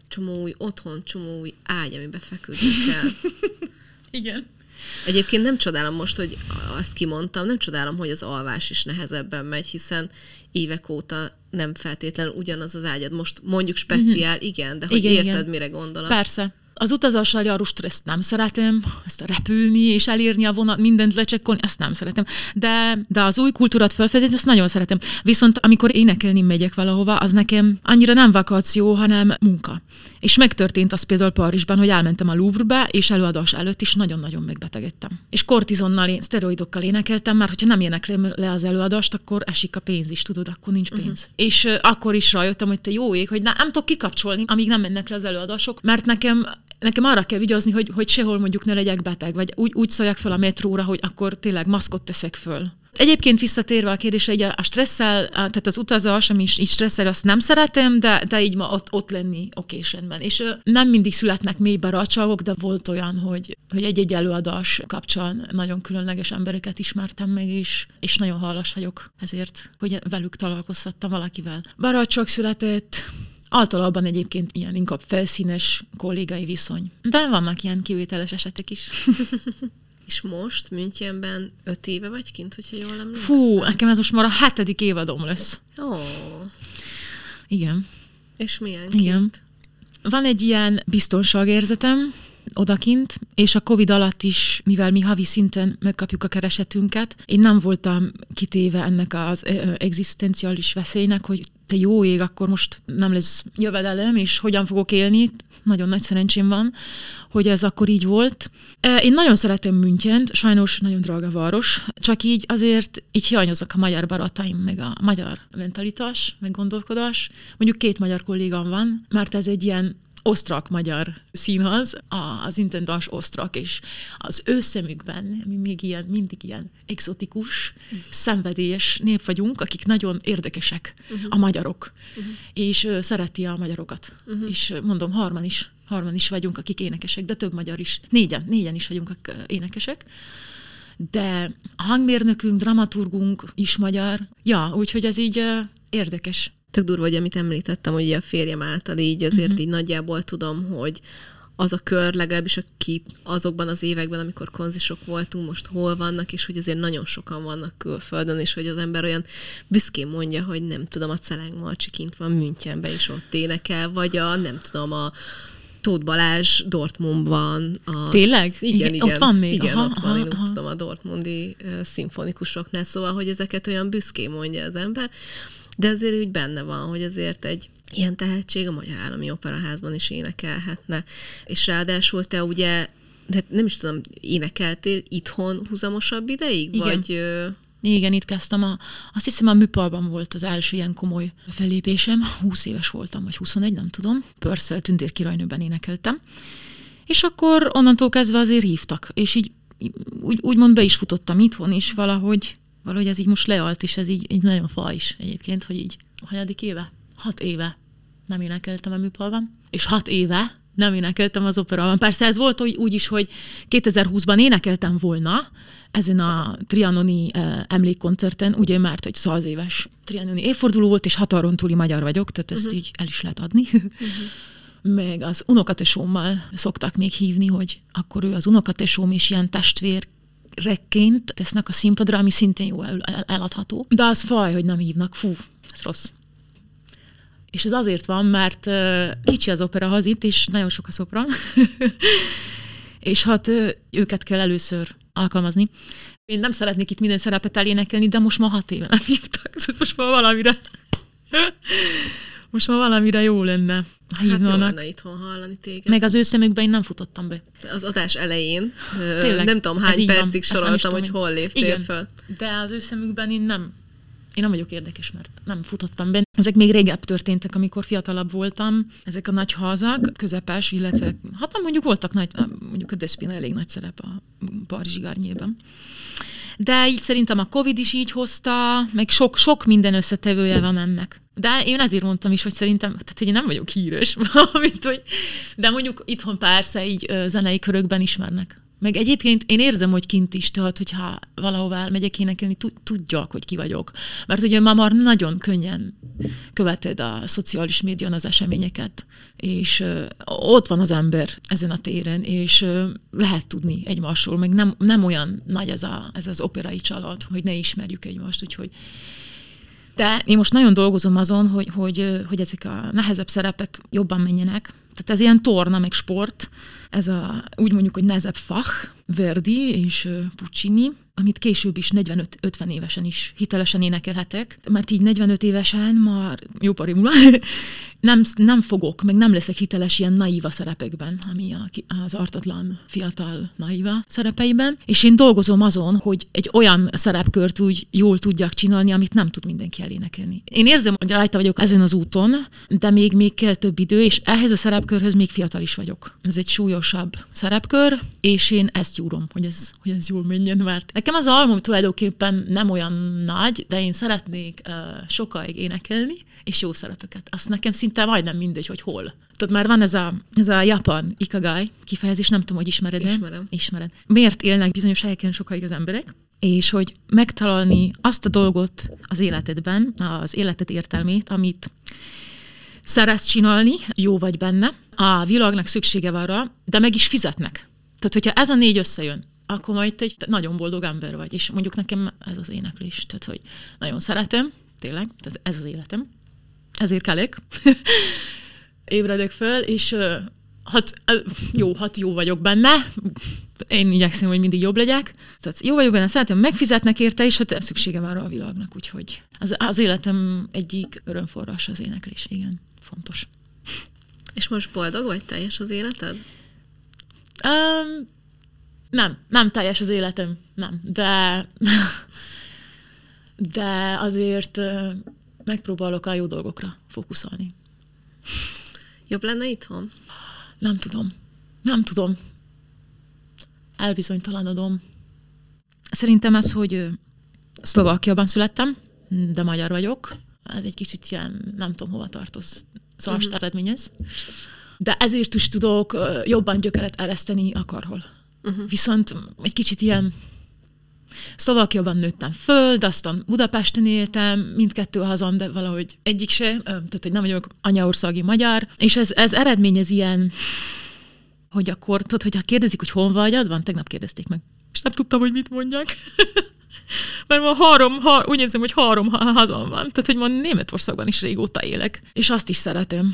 csomó új otthon, csomó új ágy, amiben feküdni kell. Igen. Egyébként nem csodálom most, hogy azt kimondtam, nem csodálom, hogy az alvás is nehezebben megy, hiszen évek óta nem feltétlenül ugyanaz az ágyad. Most mondjuk speciál, mm-hmm. igen, de hogy igen, érted, igen. mire gondolok. Persze. Az utazással járó stresszt nem szeretem, ezt a repülni és elérni a vonat, mindent lecsekkolni, ezt nem szeretem. De, de az új kultúrát felfedezni, ezt nagyon szeretem. Viszont amikor énekelni megyek valahova, az nekem annyira nem vakáció, hanem munka. És megtörtént az például Parizsban, hogy elmentem a Louvre-be, és előadás előtt is nagyon-nagyon megbetegedtem. És kortizonnal, én, szteroidokkal énekeltem, mert hogyha nem éneklem le az előadást, akkor esik a pénz is, tudod, akkor nincs pénz. Uh-huh. És uh, akkor is rájöttem, hogy te jó ég, hogy nem, nem tudok kikapcsolni, amíg nem mennek le az előadások, mert nekem nekem arra kell vigyázni, hogy, hogy sehol mondjuk ne legyek beteg, vagy úgy, úgy szóljak fel a metróra, hogy akkor tényleg maszkot teszek föl. Egyébként visszatérve a kérdésre, ugye a stresszel, tehát az utazás, ami is így stresszel, azt nem szeretem, de, de így ma ott, ott lenni okés rendben. És nem mindig születnek mély barátságok, de volt olyan, hogy, hogy egy-egy előadás kapcsán nagyon különleges embereket ismertem meg, és, és nagyon hálás vagyok ezért, hogy velük találkoztattam valakivel. Barátság született, Általában egyébként ilyen inkább felszínes kollégai viszony. De vannak ilyen kivételes esetek is. És most Münchenben öt éve vagy kint, hogyha jól emlékszem? Fú, nekem ez most már a hetedik évadom lesz. Ó. Oh. Igen. És milyen kint? Igen. Van egy ilyen biztonságérzetem, odakint, és a Covid alatt is, mivel mi havi szinten megkapjuk a keresetünket, én nem voltam kitéve ennek az egzisztenciális veszélynek, hogy te jó ég, akkor most nem lesz jövedelem, és hogyan fogok élni, nagyon nagy szerencsém van, hogy ez akkor így volt. Én nagyon szeretem Münchent, sajnos nagyon drága város, csak így azért így hiányoznak a magyar barátaim, meg a magyar mentalitás, meg gondolkodás. Mondjuk két magyar kollégám van, mert ez egy ilyen osztrak-magyar színhaz, az intendás osztrak, és az ő szemükben mi még ilyen, mindig ilyen exotikus, uh-huh. szenvedélyes nép vagyunk, akik nagyon érdekesek, uh-huh. a magyarok, uh-huh. és szereti a magyarokat. Uh-huh. És mondom, harman is, harman is vagyunk, akik énekesek, de több magyar is. Négyen, négyen is vagyunk akik énekesek de a hangmérnökünk, dramaturgunk is magyar. Ja, úgyhogy ez így uh, érdekes tök durva, hogy amit említettem, hogy a férjem által így azért uh-huh. így nagyjából tudom, hogy az a kör, legalábbis aki azokban az években, amikor konzisok voltunk, most hol vannak, és hogy azért nagyon sokan vannak külföldön, és hogy az ember olyan büszkén mondja, hogy nem tudom, a Celeng Malcsi kint van Münchenbe, és ott énekel, vagy a nem tudom, a Tóth Balázs Dortmundban. Az, Tényleg? Igen, igen, igen. Ott van még? Igen, aha, ott van, aha, én úgy tudom a Dortmundi uh, szimfonikusoknál, szóval, hogy ezeket olyan büszkén mondja az ember de azért úgy benne van, hogy azért egy ilyen tehetség a Magyar Állami Operaházban is énekelhetne. És ráadásul te ugye, de nem is tudom, énekeltél itthon húzamosabb ideig? Igen. Vagy, igen, itt kezdtem. A, azt hiszem a műpalban volt az első ilyen komoly felépésem. 20 éves voltam, vagy 21, nem tudom. Pörszel Tündér kirajnőben énekeltem. És akkor onnantól kezdve azért hívtak. És így úgy, úgymond be is futottam itthon is valahogy valahogy ez így most lealt, és ez így, így nagyon fa is egyébként, hogy így a hanyadik éve? Hat éve nem énekeltem a műpalban, és hat éve nem énekeltem az operában. Persze ez volt úgy is, hogy 2020-ban énekeltem volna ezen a trianoni emlékkoncerten, ugye mert hogy száz éves trianoni évforduló volt, és határon túli magyar vagyok, tehát ezt uh-huh. így el is lehet adni. Uh-huh. Meg az unokatesómmal szoktak még hívni, hogy akkor ő az unokatesóm is ilyen testvér rekként tesznek a színpadra, ami szintén jó el, el, eladható. De az faj, hogy nem hívnak. Fú, ez rossz. És ez azért van, mert uh, kicsi az operaház itt, és nagyon sok a szopran. és hát uh, őket kell először alkalmazni. Én nem szeretnék itt minden szerepet elénekelni, de most ma hat éve nem hívtak, szóval most ma valamire most ma valamire jó lenne. Ha hát jó lenne itthon hallani téged. Meg az ő szemükben én nem futottam be. Az adás elején, Tényleg, nem tudom hány percig van. soroltam, hogy hol léptél Igen, föl. De az ő szemükben én nem, én nem vagyok érdekes, mert nem futottam be. Ezek még régebb történtek, amikor fiatalabb voltam. Ezek a nagy hazak, közepes, illetve hát mondjuk voltak nagy, mondjuk a Despina elég nagy szerep a Parizsi Garnyében. De így szerintem a Covid is így hozta, meg sok, sok minden összetevője van ennek. De én ezért mondtam is, hogy szerintem, tehát hogy én nem vagyok híres, amit, hogy, de mondjuk itthon persze így zenei körökben ismernek. Meg egyébként én érzem, hogy kint is, tehát, hogyha valahová megyek énekelni, tudjak, hogy ki vagyok. Mert ugye ma már nagyon könnyen követed a szociális médián az eseményeket, és uh, ott van az ember ezen a téren, és uh, lehet tudni egymásról, meg nem, nem olyan nagy ez, a, ez az operai család, hogy ne ismerjük egymást, úgyhogy de én most nagyon dolgozom azon, hogy, hogy, hogy ezek a nehezebb szerepek jobban menjenek. Tehát ez ilyen torna, meg sport, ez a, úgy mondjuk, hogy nehezebb fach, Verdi és Puccini, amit később is 45-50 évesen is hitelesen énekelhetek, mert így 45 évesen már jó pari nem, nem fogok, meg nem leszek hiteles ilyen naíva szerepekben, ami a, az artatlan fiatal naíva szerepeiben, és én dolgozom azon, hogy egy olyan szerepkört úgy jól tudjak csinálni, amit nem tud mindenki elénekelni. Én érzem, hogy rajta vagyok ezen az úton, de még, még kell több idő, és ehhez a szerepkörhöz még fiatal is vagyok. Ez egy súlyosabb szerepkör, és én ezt gyúrom, hogy ez, hogy ez jól menjen, mert nekem az album tulajdonképpen nem olyan nagy, de én szeretnék uh, sokáig énekelni, és jó szerepeket. Azt nekem szinte majdnem mindegy, hogy hol. Tudod, már van ez a, ez a japán ikagai kifejezés, nem tudom, hogy ismered -e? Ismerem. Ismered. Miért élnek bizonyos helyeken sokáig az emberek? És hogy megtalálni azt a dolgot az életedben, az életed értelmét, amit szeretsz csinálni, jó vagy benne, a világnak szüksége van rá, de meg is fizetnek. Tehát, hogyha ez a négy összejön, akkor majd egy nagyon boldog ember vagy. És mondjuk nekem ez az éneklés. Tehát, hogy nagyon szeretem, tényleg, ez az életem ezért kelek. Ébredek föl, és hat, jó, hat jó vagyok benne, én igyekszem, hogy mindig jobb legyek. Tehát jó vagyok benne, szeretem, megfizetnek érte, és hát szüksége van a világnak, úgyhogy az, az életem egyik örömforrás az éneklés, igen, fontos. És most boldog vagy teljes az életed? Um, nem, nem teljes az életem, nem, de de azért megpróbálok a jó dolgokra fókuszálni. Jobb lenne itthon? Nem tudom. Nem tudom. Elbizonytalanodom. Szerintem ez, hogy Szlovákiában születtem, de magyar vagyok. Ez egy kicsit ilyen, nem tudom, hova tartoz, szóval uh-huh. eredményez. De ezért is tudok jobban gyökeret ereszteni akarhol. Uh-huh. Viszont egy kicsit ilyen Szlovákiában nőttem föl, de aztán Budapesten éltem, mindkettő a hazam, de valahogy egyik se, tehát hogy nem vagyok anyaországi magyar, és ez, ez eredményez ilyen, hogy akkor, tudod, hogyha kérdezik, hogy hol vagy, van, tegnap kérdezték meg, és nem tudtam, hogy mit mondjak. Mert ma három, ha, úgy érzem, hogy három hazam van. Tehát, hogy ma Németországban is régóta élek. És azt is szeretem.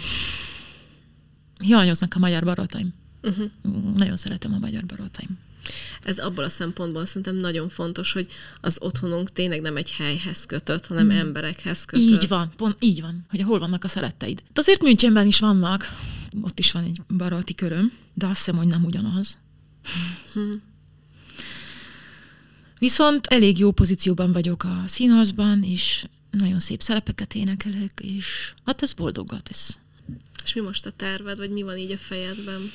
Hiányoznak a magyar barátaim. Uh-huh. Nagyon szeretem a magyar barátaim. Ez abból a szempontból szerintem nagyon fontos, hogy az otthonunk tényleg nem egy helyhez kötött, hanem mm. emberekhez kötött. Így van, pont így van, hogy hol vannak a szeretteid. De azért Münchenben is vannak, ott is van egy baráti köröm, de azt hiszem, hogy nem ugyanaz. Hm. Viszont elég jó pozícióban vagyok a színházban, és nagyon szép szerepeket énekelek, és hát ez boldogat ez. És mi most a terved, vagy mi van így a fejedben?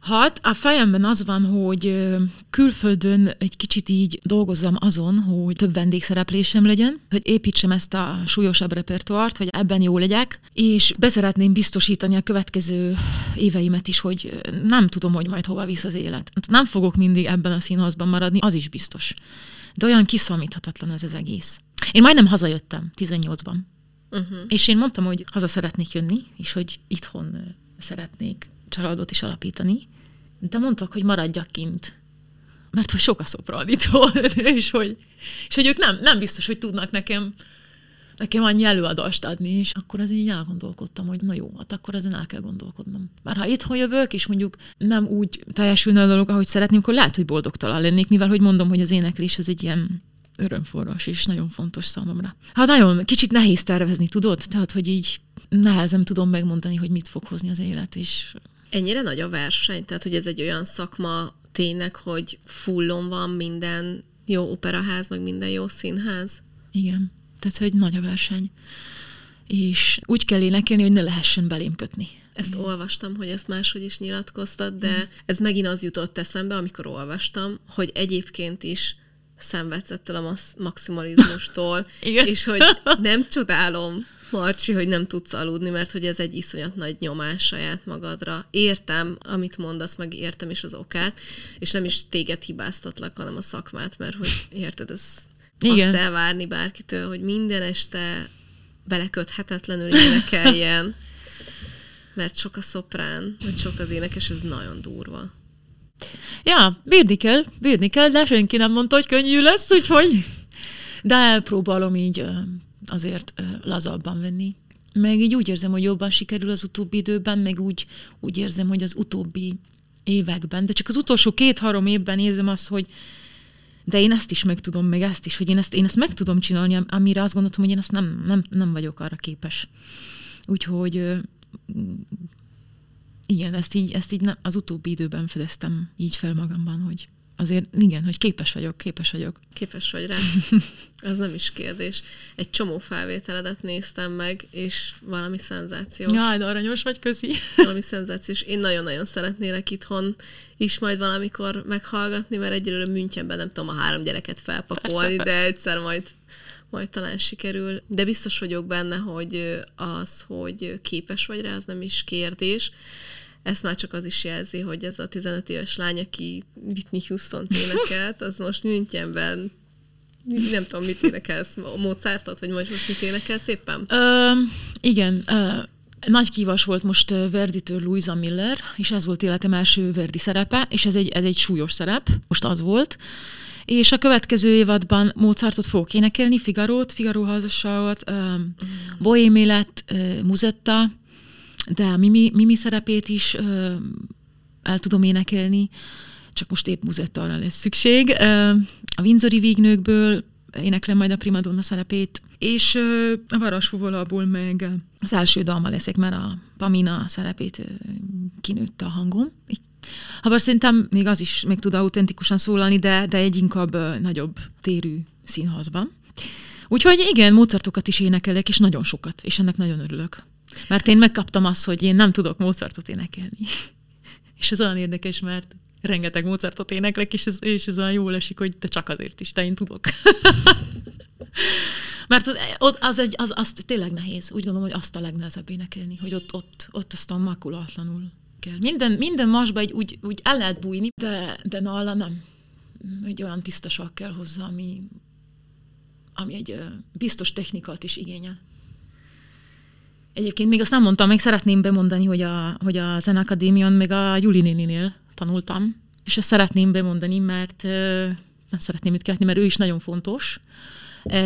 Hát a fejemben az van, hogy külföldön egy kicsit így dolgozzam azon, hogy több vendégszereplésem legyen, hogy építsem ezt a súlyosabb repertoárt, hogy ebben jó legyek, és beszeretném biztosítani a következő éveimet is, hogy nem tudom, hogy majd hova visz az élet. Nem fogok mindig ebben a színházban maradni, az is biztos. De olyan kiszomíthatatlan ez az egész. Én majdnem hazajöttem 18-ban. Uh-huh. És én mondtam, hogy haza szeretnék jönni, és hogy itthon szeretnék családot is alapítani, de mondtak, hogy maradjak kint. Mert hogy sok a szopranító, és hogy, és hogy ők nem, nem biztos, hogy tudnak nekem nekem annyi előadást adni, és akkor az így elgondolkodtam, hogy na jó, hát akkor ezen el kell gondolkodnom. Már ha itthon jövök, és mondjuk nem úgy teljesülne a dolog, ahogy szeretném, akkor lehet, hogy boldogtalan lennék, mivel hogy mondom, hogy az éneklés az egy ilyen örömforrás, és nagyon fontos számomra. Hát nagyon kicsit nehéz tervezni, tudod? Tehát, hogy így nehezen tudom megmondani, hogy mit fog hozni az élet, és Ennyire nagy a verseny? Tehát, hogy ez egy olyan szakma tényleg, hogy fullon van minden jó operaház, meg minden jó színház? Igen. Tehát, hogy nagy a verseny. És úgy kell énekelni, hogy ne lehessen belém kötni. Ezt Igen. olvastam, hogy ezt máshogy is nyilatkoztat, de Igen. ez megint az jutott eszembe, amikor olvastam, hogy egyébként is szenvedsz ettől a maximalizmustól, és hogy nem csodálom, Marcsi, hogy nem tudsz aludni, mert hogy ez egy iszonyat nagy nyomás saját magadra. Értem, amit mondasz, meg értem is az okát, és nem is téged hibáztatlak, hanem a szakmát, mert hogy érted, ez Igen. azt elvárni bárkitől, hogy minden este beleköthetetlenül énekeljen, mert sok a szoprán, vagy sok az énekes, ez nagyon durva. Ja, bírni kell, bírni kell, de senki nem mondta, hogy könnyű lesz, úgyhogy... De próbálom így azért lazabban venni. Meg így úgy érzem, hogy jobban sikerül az utóbbi időben, meg úgy, úgy érzem, hogy az utóbbi években, de csak az utolsó két-három évben érzem azt, hogy de én ezt is meg tudom, meg ezt is, hogy én ezt, én ezt meg tudom csinálni, amire azt gondoltam, hogy én ezt nem, nem, nem vagyok arra képes. Úgyhogy igen, ezt így, ezt így az utóbbi időben fedeztem így fel magamban, hogy azért igen, hogy képes vagyok, képes vagyok. Képes vagy rá. Ez nem is kérdés. Egy csomó felvételedet néztem meg, és valami szenzációs. Jaj, de aranyos vagy, közi. Valami szenzációs. Én nagyon-nagyon szeretnélek itthon is majd valamikor meghallgatni, mert egyelőre Münchenben nem tudom a három gyereket felpakolni, persze, de persze. egyszer majd majd talán sikerül, de biztos vagyok benne, hogy az, hogy képes vagy rá, az nem is kérdés. Ezt már csak az is jelzi, hogy ez a 15 éves lány, aki Whitney houston énekelt, az most Münchenben nem tudom, mit énekelsz, Mozartot, vagy most, mit énekelsz éppen? Ö, igen, ö, nagy kívas volt most Verditől Louisa Miller, és ez volt életem első Verdi szerepe, és ez egy, ez egy súlyos szerep, most az volt. És a következő évadban Mozartot fogok énekelni, Figarót, Figaro házasságot, uh, mm. Bohémélet, uh, Muzetta, de a Mimi, Mimi szerepét is uh, el tudom énekelni, csak most épp Muzetta arra lesz szükség. Uh, a Windsori vígnőkből éneklem majd a primadonna szerepét, és uh, a Varasfúvolából meg az első dalma leszek, mert a Pamina szerepét kinőtte a hangom. Habár szerintem még az is meg tud autentikusan szólalni, de, de egy inkább nagyobb térű színhazban. Úgyhogy igen, Mozartokat is énekelek, és nagyon sokat, és ennek nagyon örülök. Mert én megkaptam azt, hogy én nem tudok Mozartot énekelni. és ez olyan érdekes, mert rengeteg Mozartot éneklek, és ez, és ez olyan jól esik, hogy te csak azért is, te én tudok. Mert az, az, egy, az, az tényleg nehéz. Úgy gondolom, hogy azt a legnehezebb énekelni, hogy ott, ott, ott aztán makulatlanul kell. Minden, minden masba egy, úgy, úgy el lehet bújni, de, de nála nem. Egy olyan tisztaság kell hozzá, ami, ami egy biztos technikát is igényel. Egyébként még azt nem mondtam, még szeretném bemondani, hogy a, hogy a Zenakadémion még a Juli néninél tanultam, és ezt szeretném bemondani, mert nem szeretném itt követni, mert ő is nagyon fontos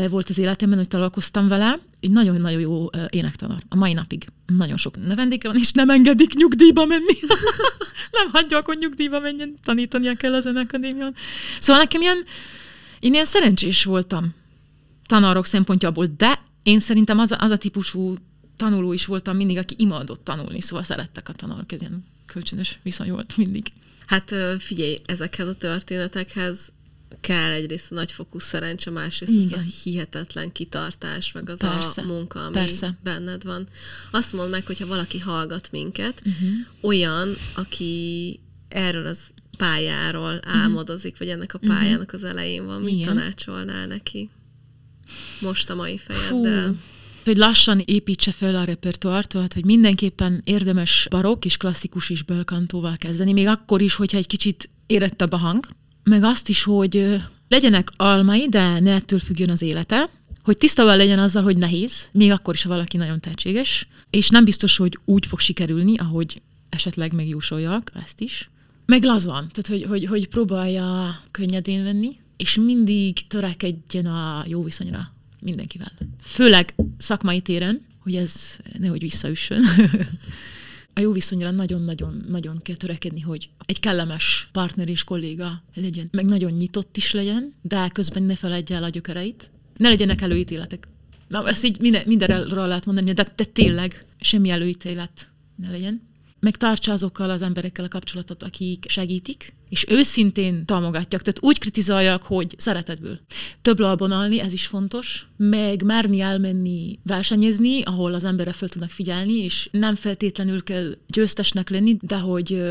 volt az életemben, hogy találkoztam vele. Egy nagyon-nagyon jó énektanár. A mai napig. Nagyon sok növendéke van, és nem engedik nyugdíjba menni. nem hagyják, hogy nyugdíjba menjen, tanítania kell a zenekadémián. Szóval nekem ilyen, én ilyen szerencsés voltam tanárok szempontjából, de én szerintem az a, az a típusú tanuló is voltam mindig, aki imádott tanulni, szóval szerettek a tanárok, ez ilyen kölcsönös viszony volt mindig. Hát figyelj, ezekhez a történetekhez kell egyrészt a nagyfokú szerencse, másrészt Igen. az a hihetetlen kitartás, meg az persze, a munka, ami persze. benned van. Azt mondd meg, hogyha valaki hallgat minket, uh-huh. olyan, aki erről az pályáról uh-huh. álmodozik, vagy ennek a pályának az elején van, mit tanácsolnál neki? Most a mai fejeddel. Fú hogy lassan építse fel a repertoárt, tehát hogy mindenképpen érdemes barokk és klasszikus is belkantóval kezdeni, még akkor is, hogyha egy kicsit érettebb a hang, meg azt is, hogy legyenek almai, de ne ettől függjön az élete, hogy tisztában legyen azzal, hogy nehéz, még akkor is, ha valaki nagyon tehetséges, és nem biztos, hogy úgy fog sikerülni, ahogy esetleg megjósoljak ezt is. Meg lazan, tehát hogy, hogy, hogy próbálja könnyedén venni, és mindig törekedjen a jó viszonyra mindenkivel. Főleg szakmai téren, hogy ez nehogy visszaüssön. a jó viszonyra nagyon-nagyon-nagyon kell törekedni, hogy egy kellemes partner és kolléga legyen, meg nagyon nyitott is legyen, de közben ne feledje el a gyökereit. Ne legyenek előítéletek. Na, ezt így minden, mindenről lehet mondani, de, de tényleg semmi előítélet ne legyen megtartsa azokkal az emberekkel a kapcsolatot, akik segítik, és őszintén támogatják, tehát úgy kritizáljak, hogy szeretetből. Több állni, ez is fontos, meg márni elmenni versenyezni, ahol az emberre fel tudnak figyelni, és nem feltétlenül kell győztesnek lenni, de hogy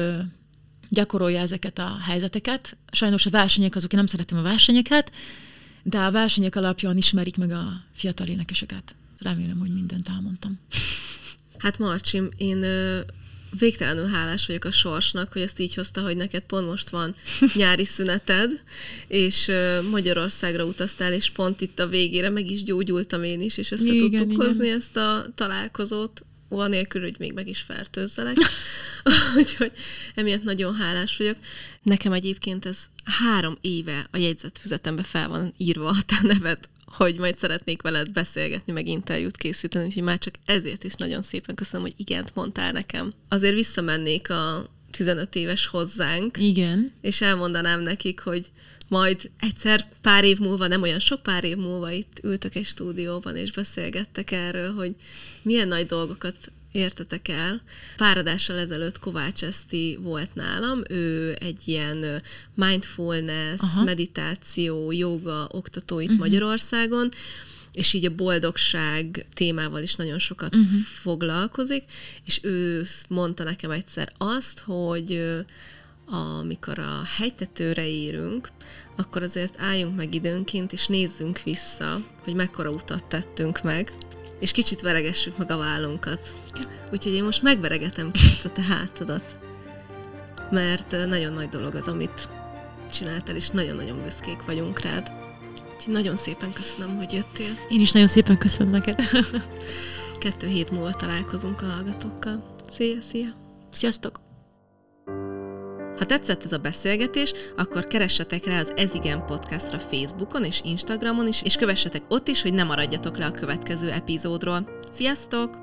gyakorolja ezeket a helyzeteket. Sajnos a versenyek azok, én nem szeretem a versenyeket, de a versenyek alapján ismerik meg a fiatal énekeseket. remélem, hogy mindent elmondtam. Hát Marcsim, én végtelenül hálás vagyok a sorsnak, hogy ezt így hozta, hogy neked pont most van nyári szüneted, és Magyarországra utaztál, és pont itt a végére meg is gyógyultam én is, és össze Igen, tudtuk igen. hozni ezt a találkozót, anélkül, hogy még meg is fertőzzelek. Úgyhogy emiatt nagyon hálás vagyok. Nekem egyébként ez három éve a jegyzetfüzetembe fel van írva a te neved, hogy majd szeretnék veled beszélgetni, meg interjút készíteni, úgyhogy már csak ezért is nagyon szépen köszönöm, hogy igent mondtál nekem. Azért visszamennék a 15 éves hozzánk, Igen. és elmondanám nekik, hogy majd egyszer pár év múlva, nem olyan sok pár év múlva itt ültök egy stúdióban, és beszélgettek erről, hogy milyen nagy dolgokat értetek el. Pár adással ezelőtt Kovács Eszti volt nálam, ő egy ilyen mindfulness, Aha. Meditáció, joga oktató itt uh-huh. Magyarországon, és így a boldogság témával is nagyon sokat uh-huh. foglalkozik, és ő mondta nekem egyszer azt, hogy amikor a hegytetőre érünk, akkor azért álljunk meg időnként, és nézzünk vissza, hogy mekkora utat tettünk meg, és kicsit veregessük meg a vállunkat. Úgyhogy én most megveregetem kicsit a te hátadat, mert nagyon nagy dolog az, amit csináltál, és nagyon-nagyon büszkék vagyunk rád. Úgyhogy nagyon szépen köszönöm, hogy jöttél. Én is nagyon szépen köszönöm neked. Kettő hét múlva találkozunk a hallgatókkal. Szia, szia! Sziasztok! Ha tetszett ez a beszélgetés, akkor keressetek rá az Ezigen podcastra Facebookon és Instagramon is, és kövessetek ott is, hogy ne maradjatok le a következő epizódról. Sziasztok!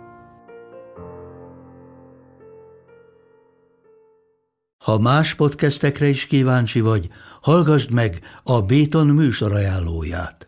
Ha más podcastekre is kíváncsi vagy, hallgassd meg a Béton műsor ajánlóját.